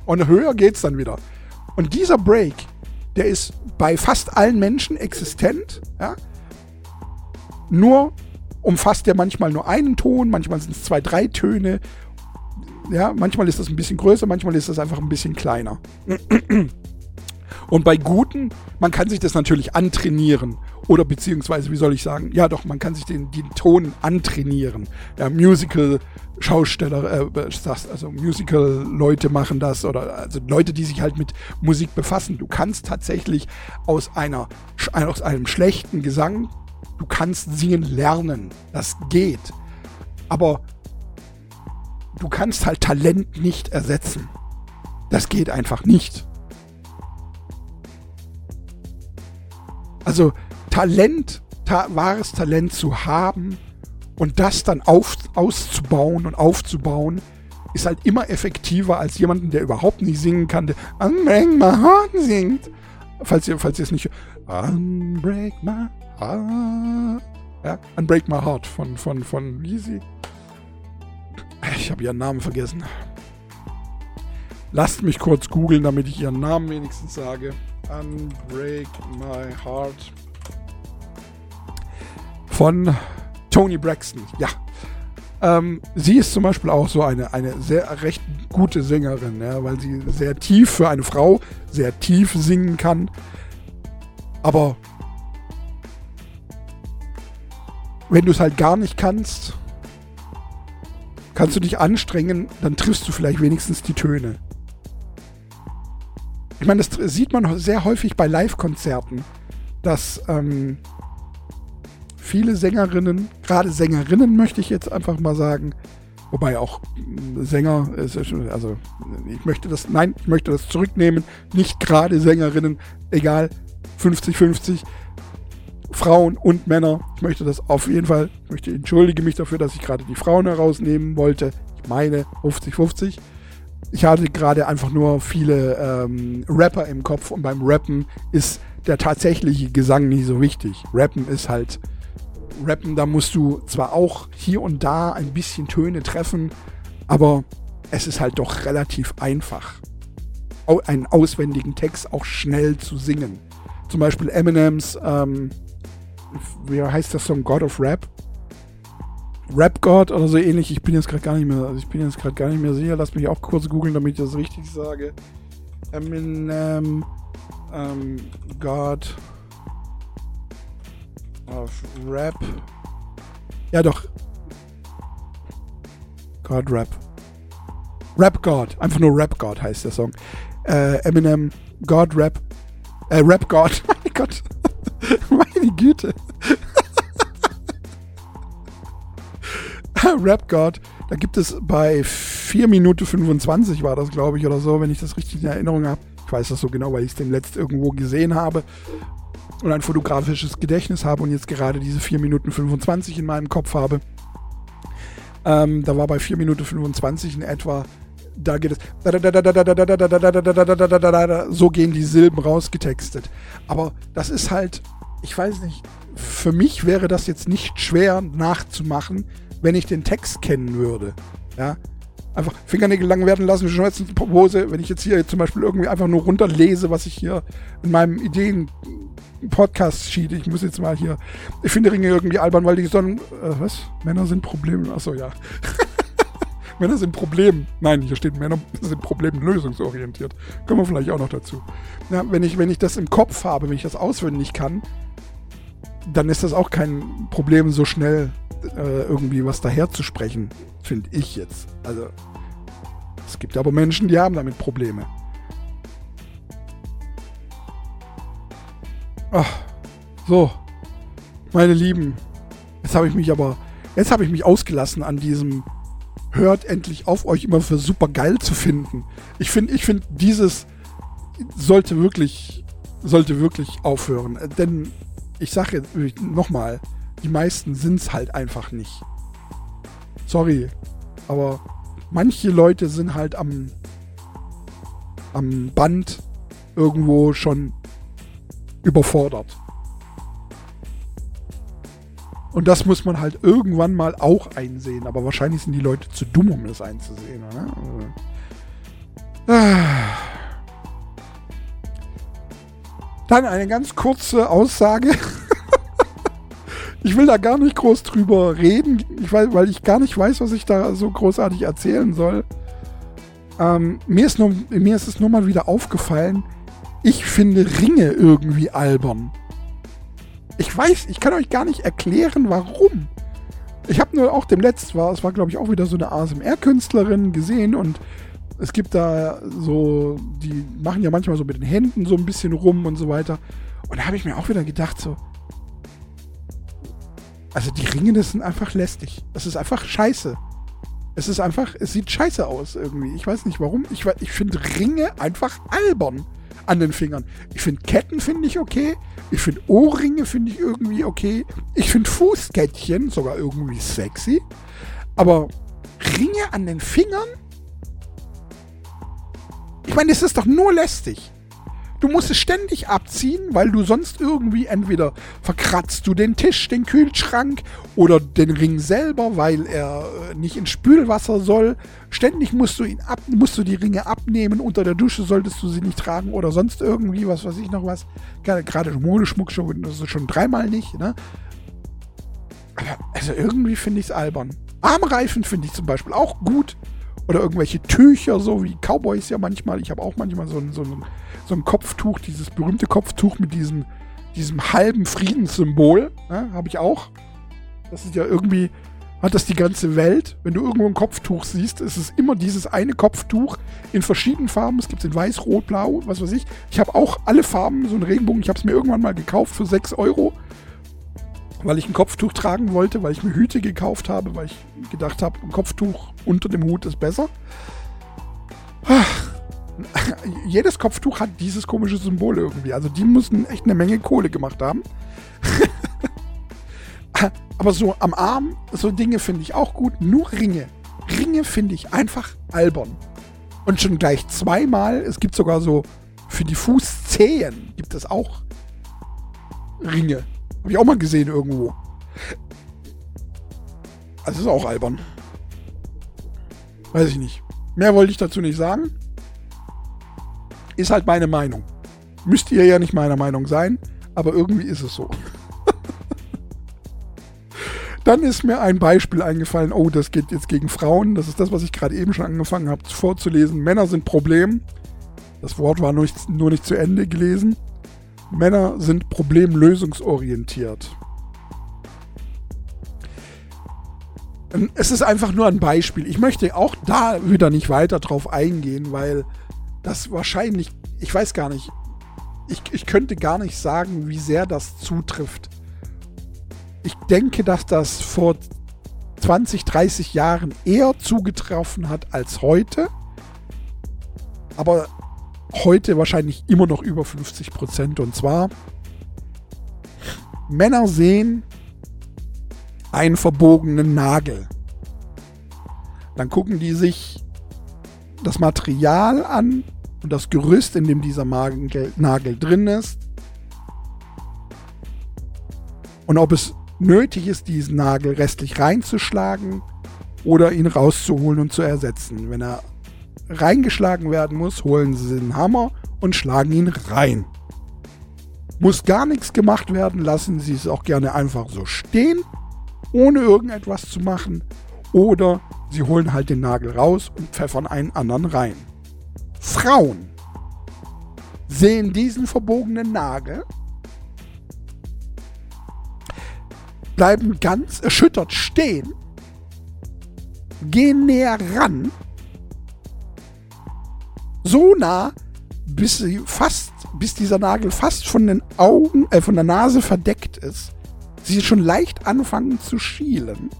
Und höher geht's dann wieder. Und dieser Break, der ist bei fast allen Menschen existent. Ja? Nur umfasst der manchmal nur einen Ton, manchmal sind es zwei, drei Töne. Ja, manchmal ist das ein bisschen größer, manchmal ist das einfach ein bisschen kleiner. Und bei guten, man kann sich das natürlich antrainieren. Oder beziehungsweise, wie soll ich sagen, ja doch, man kann sich den, den Ton antrainieren. Ja, Musical-Schausteller, äh, also Musical-Leute machen das oder also Leute, die sich halt mit Musik befassen. Du kannst tatsächlich aus einer aus einem schlechten Gesang, du kannst singen lernen. Das geht. Aber du kannst halt Talent nicht ersetzen. Das geht einfach nicht. Also Talent, ta wahres Talent zu haben und das dann auf, auszubauen und aufzubauen, ist halt immer effektiver als jemanden, der überhaupt nicht singen kann, der Unbreak My Heart singt. Falls ihr, falls ihr es nicht. Unbreak My Heart. Ja, Unbreak My Heart von, von, von, sie? Ich habe ihren Namen vergessen. Lasst mich kurz googeln, damit ich ihren Namen wenigstens sage. Unbreak My Heart von Tony Braxton. Ja. Ähm, sie ist zum Beispiel auch so eine, eine sehr recht gute Sängerin, ja, weil sie sehr tief für eine Frau sehr tief singen kann. Aber wenn du es halt gar nicht kannst, kannst du dich anstrengen, dann triffst du vielleicht wenigstens die Töne. Ich meine, das sieht man sehr häufig bei Live-Konzerten, dass ähm, viele Sängerinnen, gerade Sängerinnen möchte ich jetzt einfach mal sagen, wobei auch Sänger, also ich möchte das, nein, ich möchte das zurücknehmen, nicht gerade Sängerinnen, egal, 50-50, Frauen und Männer. Ich möchte das auf jeden Fall, ich möchte entschuldige mich dafür, dass ich gerade die Frauen herausnehmen wollte. Ich meine 50-50 ich hatte gerade einfach nur viele ähm, Rapper im Kopf und beim Rappen ist der tatsächliche Gesang nicht so wichtig. Rappen ist halt, Rappen, da musst du zwar auch hier und da ein bisschen Töne treffen, aber es ist halt doch relativ einfach, einen auswendigen Text auch schnell zu singen. Zum Beispiel Eminems, ähm, wie heißt der Song God of Rap? Rap God oder so ähnlich. Ich bin jetzt gerade gar nicht mehr, also ich bin jetzt gerade gar nicht mehr sicher. Lass mich auch kurz googeln, damit ich das richtig sage. Eminem ähm, God of Rap. Ja doch. God Rap. Rap God. Einfach nur Rap God heißt der Song. Äh, Eminem God Rap. Äh, Rap God. mein Gott. Meine Güte. Rap God. Da gibt es bei 4 Minuten 25 war das, glaube ich, oder so, wenn ich das richtig in Erinnerung habe. Ich weiß das so genau, weil ich es den letzt irgendwo gesehen habe und ein fotografisches Gedächtnis habe und jetzt gerade diese 4 Minuten 25 in meinem Kopf habe. Ähm, da war bei 4 Minuten 25 in etwa, da geht es, so gehen die Silben rausgetextet. Aber das ist halt, ich weiß nicht, für mich wäre das jetzt nicht schwer nachzumachen, wenn ich den Text kennen würde. Ja. Einfach Fingernägel lang werden lassen, Schmerzenpose. Wenn ich jetzt hier zum Beispiel irgendwie einfach nur runterlese, was ich hier in meinem Ideen Podcast sheet ich muss jetzt mal hier, ich finde Ringe irgendwie albern, weil die Sonnen, äh, was? Männer sind Probleme, achso, ja. Männer sind Problem. Nein, hier steht Männer sind problemlösungsorientiert. Kommen wir vielleicht auch noch dazu. Ja, wenn, ich, wenn ich das im Kopf habe, wenn ich das auswendig kann, dann ist das auch kein Problem, so schnell äh, irgendwie was daher zu sprechen, finde ich jetzt. Also, es gibt aber Menschen, die haben damit Probleme. Ach, so, meine Lieben, jetzt habe ich mich aber, jetzt habe ich mich ausgelassen an diesem hört endlich auf, euch immer für super geil zu finden. Ich finde, ich finde, dieses sollte wirklich, sollte wirklich aufhören. Denn ich sage jetzt nochmal, die meisten sind es halt einfach nicht. Sorry, aber manche Leute sind halt am, am Band irgendwo schon überfordert. Und das muss man halt irgendwann mal auch einsehen. Aber wahrscheinlich sind die Leute zu dumm, um das einzusehen. Ne? Also. Dann eine ganz kurze Aussage. Ich will da gar nicht groß drüber reden, ich weiß, weil ich gar nicht weiß, was ich da so großartig erzählen soll. Ähm, mir, ist nur, mir ist es nur mal wieder aufgefallen, ich finde Ringe irgendwie albern. Ich weiß, ich kann euch gar nicht erklären, warum. Ich habe nur auch dem letzten, war, es war glaube ich auch wieder so eine ASMR-Künstlerin gesehen und es gibt da so, die machen ja manchmal so mit den Händen so ein bisschen rum und so weiter. Und da habe ich mir auch wieder gedacht, so, also die Ringe, das sind einfach lästig. Das ist einfach scheiße. Es ist einfach, es sieht scheiße aus irgendwie. Ich weiß nicht warum. Ich, ich finde Ringe einfach albern an den Fingern. Ich finde Ketten finde ich okay. Ich finde Ohrringe finde ich irgendwie okay. Ich finde Fußkettchen sogar irgendwie sexy. Aber Ringe an den Fingern? Ich meine, das ist doch nur lästig. Du musst es ständig abziehen, weil du sonst irgendwie entweder verkratzt du den Tisch, den Kühlschrank oder den Ring selber, weil er äh, nicht ins Spülwasser soll. Ständig musst du ihn ab, musst du die Ringe abnehmen. Unter der Dusche solltest du sie nicht tragen oder sonst irgendwie, was weiß ich noch was. Gerade Modeschmuck schon, das ist schon dreimal nicht. Ne? Aber also irgendwie finde ich es albern. Armreifen finde ich zum Beispiel auch gut. Oder irgendwelche Tücher, so wie Cowboys ja manchmal. Ich habe auch manchmal so ein, so, ein, so ein Kopftuch, dieses berühmte Kopftuch mit diesem, diesem halben Friedenssymbol. Ne, habe ich auch. Das ist ja irgendwie, hat das die ganze Welt. Wenn du irgendwo ein Kopftuch siehst, ist es immer dieses eine Kopftuch in verschiedenen Farben. Es gibt es in weiß, rot, blau, was weiß ich. Ich habe auch alle Farben, so einen Regenbogen. Ich habe es mir irgendwann mal gekauft für 6 Euro weil ich ein Kopftuch tragen wollte, weil ich mir Hüte gekauft habe, weil ich gedacht habe, ein Kopftuch unter dem Hut ist besser. Jedes Kopftuch hat dieses komische Symbol irgendwie. Also die müssen echt eine Menge Kohle gemacht haben. Aber so am Arm, so Dinge finde ich auch gut. Nur Ringe. Ringe finde ich einfach albern. Und schon gleich zweimal, es gibt sogar so für die Fußzehen gibt es auch Ringe. Habe ich auch mal gesehen irgendwo. Also ist auch albern. Weiß ich nicht. Mehr wollte ich dazu nicht sagen. Ist halt meine Meinung. Müsst ihr ja nicht meiner Meinung sein, aber irgendwie ist es so. Dann ist mir ein Beispiel eingefallen. Oh, das geht jetzt gegen Frauen. Das ist das, was ich gerade eben schon angefangen habe vorzulesen. Männer sind Problem. Das Wort war nur nicht, nur nicht zu Ende gelesen. Männer sind problemlösungsorientiert. Ähm, es ist einfach nur ein Beispiel. Ich möchte auch da wieder nicht weiter drauf eingehen, weil das wahrscheinlich, ich weiß gar nicht, ich, ich könnte gar nicht sagen, wie sehr das zutrifft. Ich denke, dass das vor 20, 30 Jahren eher zugetroffen hat als heute. Aber heute wahrscheinlich immer noch über 50 Prozent. Und zwar, Männer sehen einen verbogenen Nagel. Dann gucken die sich das Material an und das Gerüst, in dem dieser Nagel, drin ist. Und ob es nötig ist, diesen Nagel restlich reinzuschlagen oder ihn rauszuholen und zu ersetzen. Wenn er reingeschlagen werden muss, holen sie den Hammer und schlagen ihn rein. Muss gar nichts gemacht werden, lassen sie es auch gerne einfach so stehen, ohne irgendetwas zu machen. Oder sie holen halt den Nagel raus und pfeffern einen anderen rein. Frauen sehen diesen verbogenen Nagel, bleiben ganz erschüttert stehen, gehen näher ran so nah, bis sie fast bis dieser Nagel fast von den Augen, äh, von der Nase verdeckt ist, sie schon leicht anfangen zu schielen.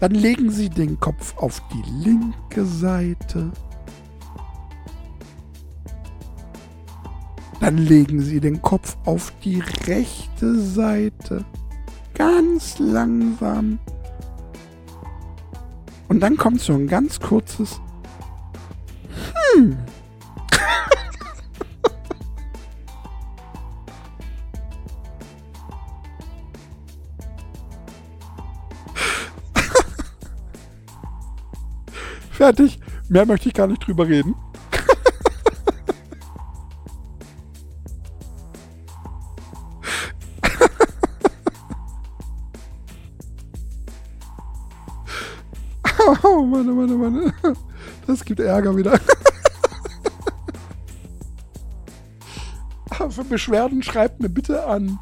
Dann legen sie den Kopf auf die linke Seite. Dann legen sie den Kopf auf die rechte Seite. Ganz langsam. Und dann kommt so ein ganz kurzes Hm. Fertig. Mehr möchte ich gar nicht drüber reden. oh Mann, oh Mann, oh Mann. Das gibt Ärger wieder. Beschwerden schreibt mir bitte an.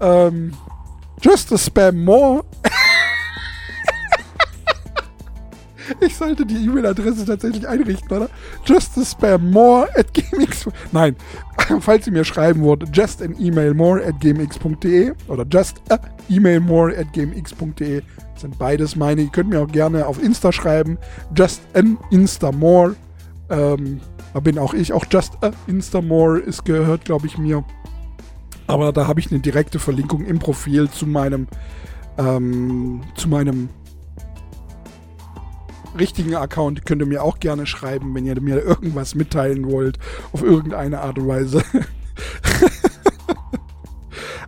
Ähm, just a spam more Ich sollte die E-Mail-Adresse tatsächlich einrichten, oder? Just a spam more at gmx. Nein, falls Sie mir schreiben wollt, just an email more at gmx.de oder just a email more at gmx.de sind beides meine. Ihr könnt mir auch gerne auf Insta schreiben. Just an Insta more. Ähm, da bin auch ich. Auch just a Insta more ist gehört, glaube ich, mir. Aber da habe ich eine direkte Verlinkung im Profil zu meinem ähm, zu meinem richtigen Account könnt ihr mir auch gerne schreiben, wenn ihr mir irgendwas mitteilen wollt, auf irgendeine Art und Weise.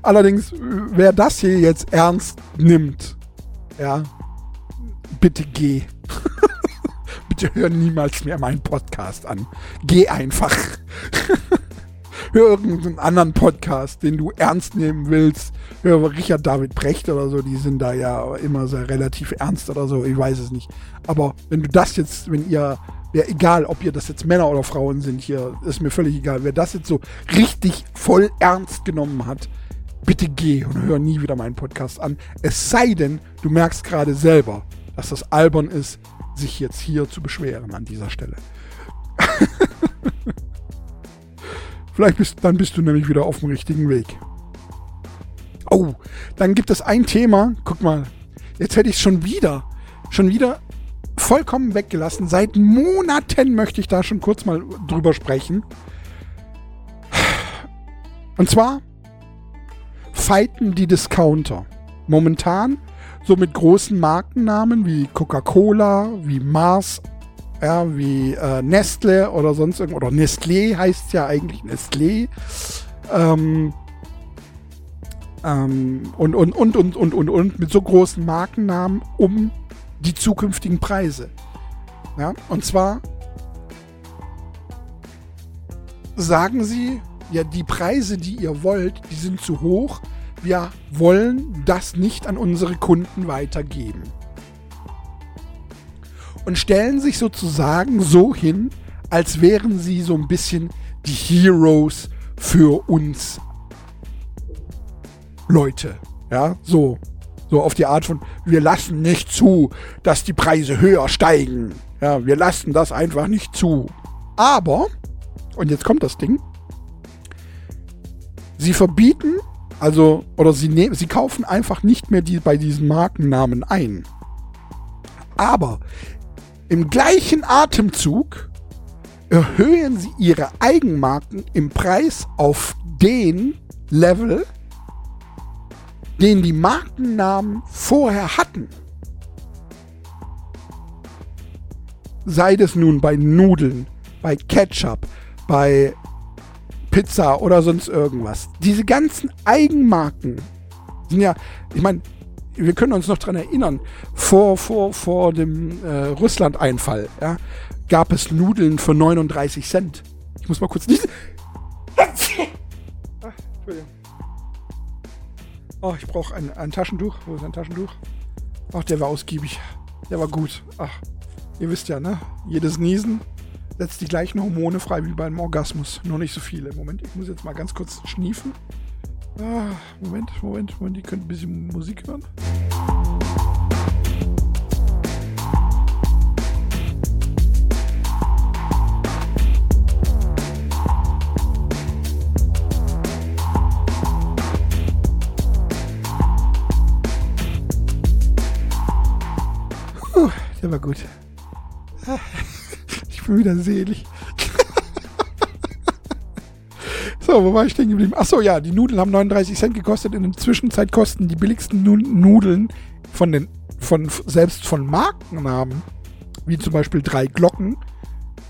Allerdings, wer das hier jetzt ernst nimmt, ja, bitte geh. bitte hör niemals mehr meinen Podcast an. Geh einfach. hör irgendeinen anderen Podcast, den du ernst nehmen willst. Hör Richard David Brecht oder so, die sind da ja immer sehr relativ ernst oder so, ich weiß es nicht. Aber wenn du das jetzt, wenn ihr, wäre egal, ob ihr das jetzt Männer oder Frauen sind hier, ist mir völlig egal, wer das jetzt so richtig voll ernst genommen hat, bitte geh und hör nie wieder meinen Podcast an. Es sei denn, du merkst gerade selber, dass das albern ist, sich jetzt hier zu beschweren an dieser Stelle. Vielleicht bist, dann bist du nämlich wieder auf dem richtigen Weg. Oh, dann gibt es ein Thema. Guck mal, jetzt hätte ich es schon wieder, schon wieder vollkommen weggelassen. Seit Monaten möchte ich da schon kurz mal drüber sprechen. Und zwar fighten die Discounter. Momentan so mit großen Markennamen wie Coca-Cola, wie Mars ja, wie äh, Nestle oder sonst irgendwas, oder Nestlé heißt ja eigentlich Nestlé. Ähm, ähm, und, und, und, und, und, und, und, mit so großen Markennamen um die zukünftigen Preise. Ja, und zwar sagen sie, ja, die Preise, die ihr wollt, die sind zu hoch. Wir wollen das nicht an unsere Kunden weitergeben und stellen sich sozusagen so hin, als wären sie so ein bisschen die Heroes für uns Leute. Ja, so. So auf die Art von, wir lassen nicht zu, dass die Preise höher steigen. Ja, wir lassen das einfach nicht zu. Aber, und jetzt kommt das Ding, sie verbieten, also, oder sie, nehmen, sie kaufen einfach nicht mehr die, bei diesen Markennamen ein. Aber im gleichen Atemzug erhöhen sie ihre Eigenmarken im Preis auf den Level, den die Markennamen vorher hatten. Sei es nun bei Nudeln, bei Ketchup, bei Pizza oder sonst irgendwas. Diese ganzen Eigenmarken sind ja, ich meine, wir können uns noch daran erinnern, vor, vor, vor dem äh, Russland-Einfall ja, gab es Nudeln für 39 Cent. Ich muss mal kurz diese. Ach, Entschuldigung. Oh, ich brauche ein, ein Taschentuch. Wo ist ein Taschentuch? Ach, der war ausgiebig. Der war gut. Ach, ihr wisst ja, ne? Jedes Niesen setzt die gleichen Hormone frei wie beim Orgasmus. Nur nicht so viele. Moment, ich muss jetzt mal ganz kurz schniefen. Ah, Moment, Moment, Moment, ihr könnt ein bisschen Musik hören. Puh, der war gut. Ah selig. So, wo war ich stehen geblieben? Achso, ja, die Nudeln haben 39 Cent gekostet. In der Zwischenzeit kosten die billigsten Nudeln von den, von, selbst von Markennamen, wie zum Beispiel drei Glocken,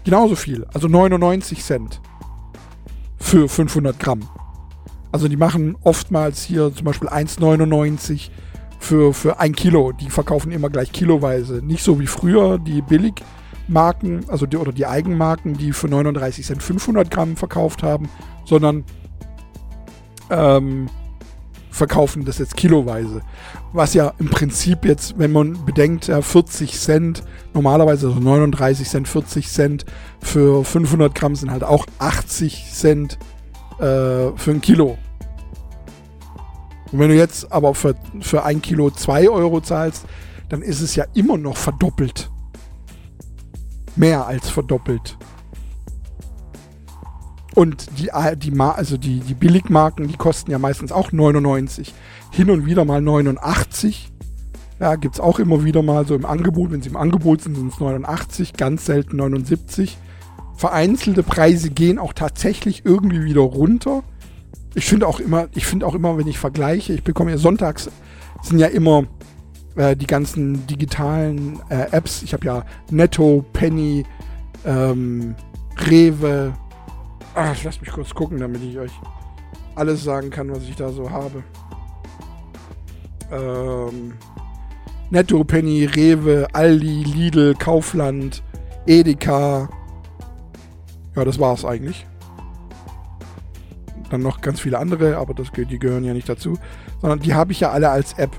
genauso viel. Also 99 Cent für 500 Gramm. Also die machen oftmals hier zum Beispiel 1,99 für, für ein Kilo. Die verkaufen immer gleich kiloweise. Nicht so wie früher die Billigmarken, also die, oder die Eigenmarken, die für 39 Cent 500 Gramm verkauft haben, sondern ähm, verkaufen das jetzt kiloweise. Was ja im Prinzip jetzt, wenn man bedenkt, ja, 40 Cent, normalerweise also 39 Cent, 40 Cent für 500 Gramm sind halt auch 80 Cent äh, für ein Kilo. Und wenn du jetzt aber für, für ein Kilo 2 Euro zahlst, dann ist es ja immer noch verdoppelt. Mehr als verdoppelt. Und die, die, also die, die Billigmarken, die kosten ja meistens auch 99. Hin und wieder mal 89. Ja, gibt es auch immer wieder mal so im Angebot. Wenn sie im Angebot sind, sind es 89, ganz selten 79. Vereinzelte Preise gehen auch tatsächlich irgendwie wieder runter. Ich finde auch immer, ich finde auch immer, wenn ich vergleiche, ich bekomme ja sonntags, sind ja immer äh, die ganzen digitalen äh, Apps. Ich habe ja Netto, Penny, ähm, Rewe, Ach, lasst mich kurz gucken, damit ich euch alles sagen kann, was ich da so habe. Ähm, Netto, Penny, Rewe, Aldi, Lidl, Kaufland, Edeka. Ja, das war's eigentlich. Dann noch ganz viele andere, aber das, die gehören ja nicht dazu. Sondern die habe ich ja alle als App.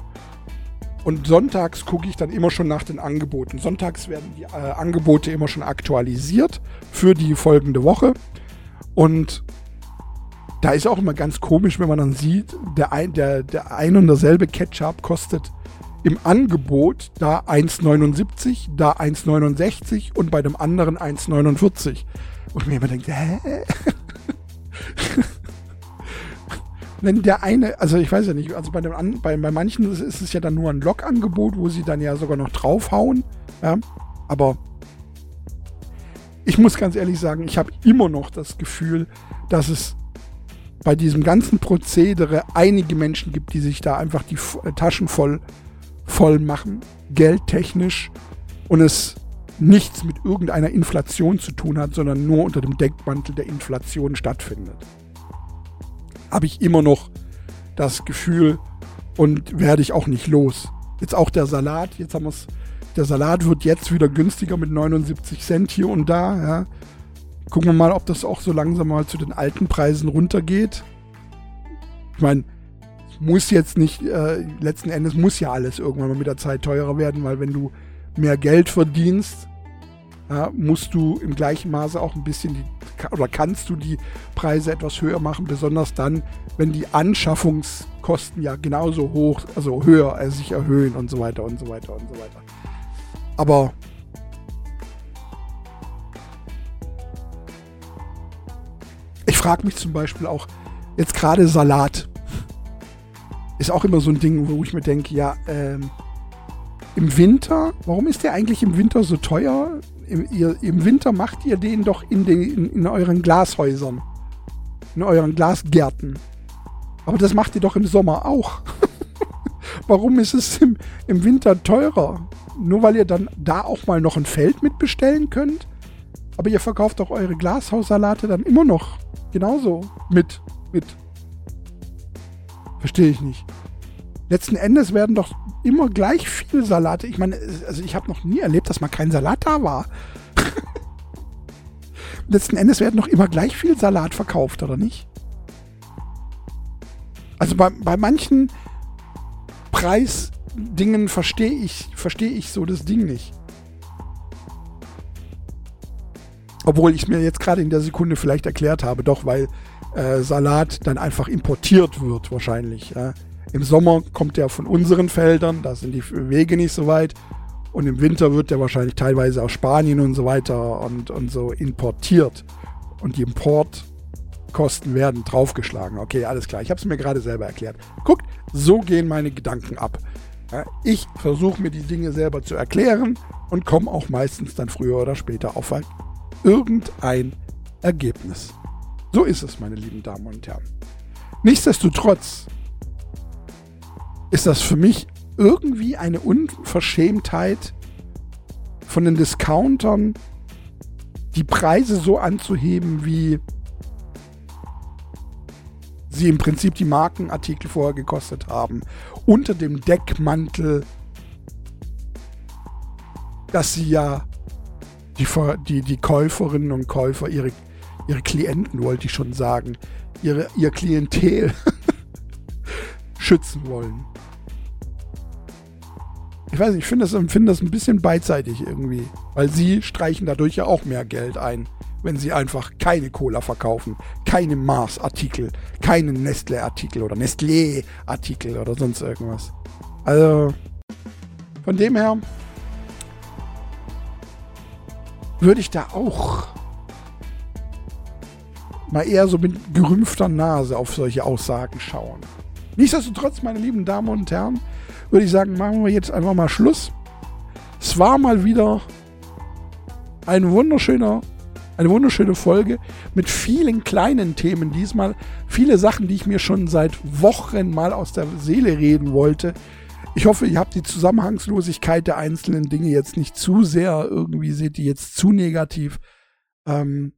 Und sonntags gucke ich dann immer schon nach den Angeboten. Sonntags werden die äh, Angebote immer schon aktualisiert für die folgende Woche. Und da ist auch immer ganz komisch, wenn man dann sieht, der ein, der, der ein und derselbe Ketchup kostet im Angebot da 1,79, da 1,69 und bei dem anderen 1,49. Und mir immer denkt, hä? Wenn der eine, also ich weiß ja nicht, also bei, dem, bei, bei manchen ist, es ja dann nur ein Log-Angebot, wo sie dann ja sogar noch draufhauen. Ja? Aber ich muss ganz ehrlich sagen, ich habe immer noch das Gefühl, dass es bei diesem ganzen Prozedere einige Menschen gibt, die sich da einfach die äh, Taschen voll, voll machen, geldtechnisch, und es nichts mit irgendeiner Inflation zu tun hat, sondern nur unter dem Deckmantel der Inflation stattfindet. Habe ich immer noch das Gefühl und werde ich auch nicht los. Jetzt auch der Salat, jetzt haben wir es der Salat wird jetzt wieder günstiger mit 79 Cent hier und da. Ja. Gucken wir mal, ob das auch so langsam mal zu den alten Preisen runtergeht. Ich meine, muss jetzt nicht, äh, letzten Endes muss ja alles irgendwann mal mit der Zeit teurer werden, weil wenn du mehr Geld verdienst, ja, musst du im gleichen Maße auch ein bisschen die, oder kannst du die Preise etwas höher machen, besonders dann, wenn die Anschaffungskosten ja genauso hoch, also höher äh, sich erhöhen und so weiter und so weiter und so weiter. Aber ich frage mich zum Beispiel auch, jetzt gerade Salat ist auch immer so ein Ding, wo ich mir denke, ja, ähm, im Winter, warum ist der eigentlich im Winter so teuer? Im, ihr, im Winter macht ihr den doch in, den, in, in euren Glashäusern, in euren Glasgärten. Aber das macht ihr doch im Sommer auch. warum ist es im, im Winter teurer? nur weil ihr dann da auch mal noch ein Feld mitbestellen könnt. Aber ihr verkauft auch eure Glashaussalate dann immer noch genauso mit. mit. Verstehe ich nicht. Letzten Endes werden doch immer gleich viele Salate. Ich meine, also ich habe noch nie erlebt, dass mal kein Salat da war. Letzten Endes werden noch immer gleich viel Salat verkauft, oder nicht? Also bei, bei manchen Preis Dingen verstehe ich, verstehe ich so das Ding nicht. Obwohl ich mir jetzt gerade in der Sekunde vielleicht erklärt habe, doch, weil äh, Salat dann einfach importiert wird, wahrscheinlich. Ja. Im Sommer kommt der von unseren Feldern, da sind die Wege nicht so weit. Und im Winter wird der wahrscheinlich teilweise aus Spanien und so weiter und, und so importiert. Und die Importkosten werden draufgeschlagen. Okay, alles klar. Ich habe es mir gerade selber erklärt. Guckt, so gehen meine Gedanken ab. Ich versuche mir die Dinge selber zu erklären und komme auch meistens dann früher oder später auf irgendein Ergebnis. So ist es, meine lieben Damen und Herren. Nichtsdestotrotz ist das für mich irgendwie eine Unverschämtheit von den Discountern, die Preise so anzuheben, wie sie im Prinzip die Markenartikel vorher gekostet haben, unter dem Deckmantel, dass sie ja die, die, die Käuferinnen und Käufer, ihre, ihre Klienten, wollte ich schon sagen, ihre, ihr Klientel schützen wollen. Ich weiß nicht, ich finde das, find das ein bisschen beidseitig irgendwie, weil sie streichen dadurch ja auch mehr Geld ein wenn sie einfach keine Cola verkaufen, keine Mars-Artikel, keine Nestle-Artikel oder Nestlé-Artikel oder sonst irgendwas. Also, von dem her würde ich da auch mal eher so mit gerümpfter Nase auf solche Aussagen schauen. Nichtsdestotrotz, meine lieben Damen und Herren, würde ich sagen, machen wir jetzt einfach mal Schluss. Es war mal wieder ein wunderschöner eine wunderschöne Folge mit vielen kleinen Themen diesmal. Viele Sachen, die ich mir schon seit Wochen mal aus der Seele reden wollte. Ich hoffe, ihr habt die Zusammenhangslosigkeit der einzelnen Dinge jetzt nicht zu sehr irgendwie, seht die jetzt zu negativ. Ähm,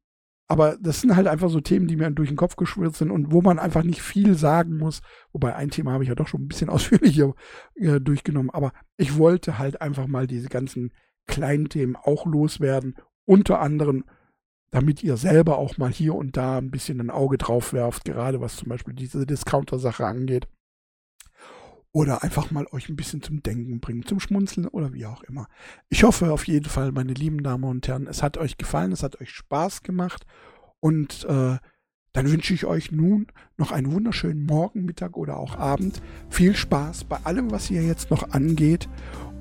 aber das sind halt einfach so Themen, die mir durch den Kopf geschwirrt sind und wo man einfach nicht viel sagen muss. Wobei ein Thema habe ich ja doch schon ein bisschen ausführlicher äh, durchgenommen. Aber ich wollte halt einfach mal diese ganzen kleinen Themen auch loswerden. Unter anderem damit ihr selber auch mal hier und da ein bisschen ein Auge drauf werft, gerade was zum Beispiel diese Discounter-Sache angeht. Oder einfach mal euch ein bisschen zum Denken bringen, zum Schmunzeln oder wie auch immer. Ich hoffe auf jeden Fall, meine lieben Damen und Herren, es hat euch gefallen, es hat euch Spaß gemacht und äh, dann wünsche ich euch nun noch einen wunderschönen Morgen, Mittag oder auch Abend. Viel Spaß bei allem, was hier jetzt noch angeht.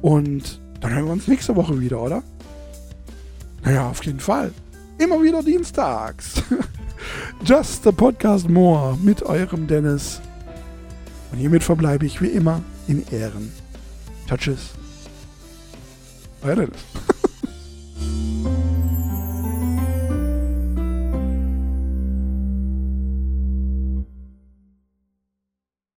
Und dann hören wir uns nächste Woche wieder, oder? Naja, auf jeden Fall. Immer wieder dienstags. Just the Podcast More mit eurem Dennis. Und hiermit verbleibe ich wie immer in Ehren. Touches. Euer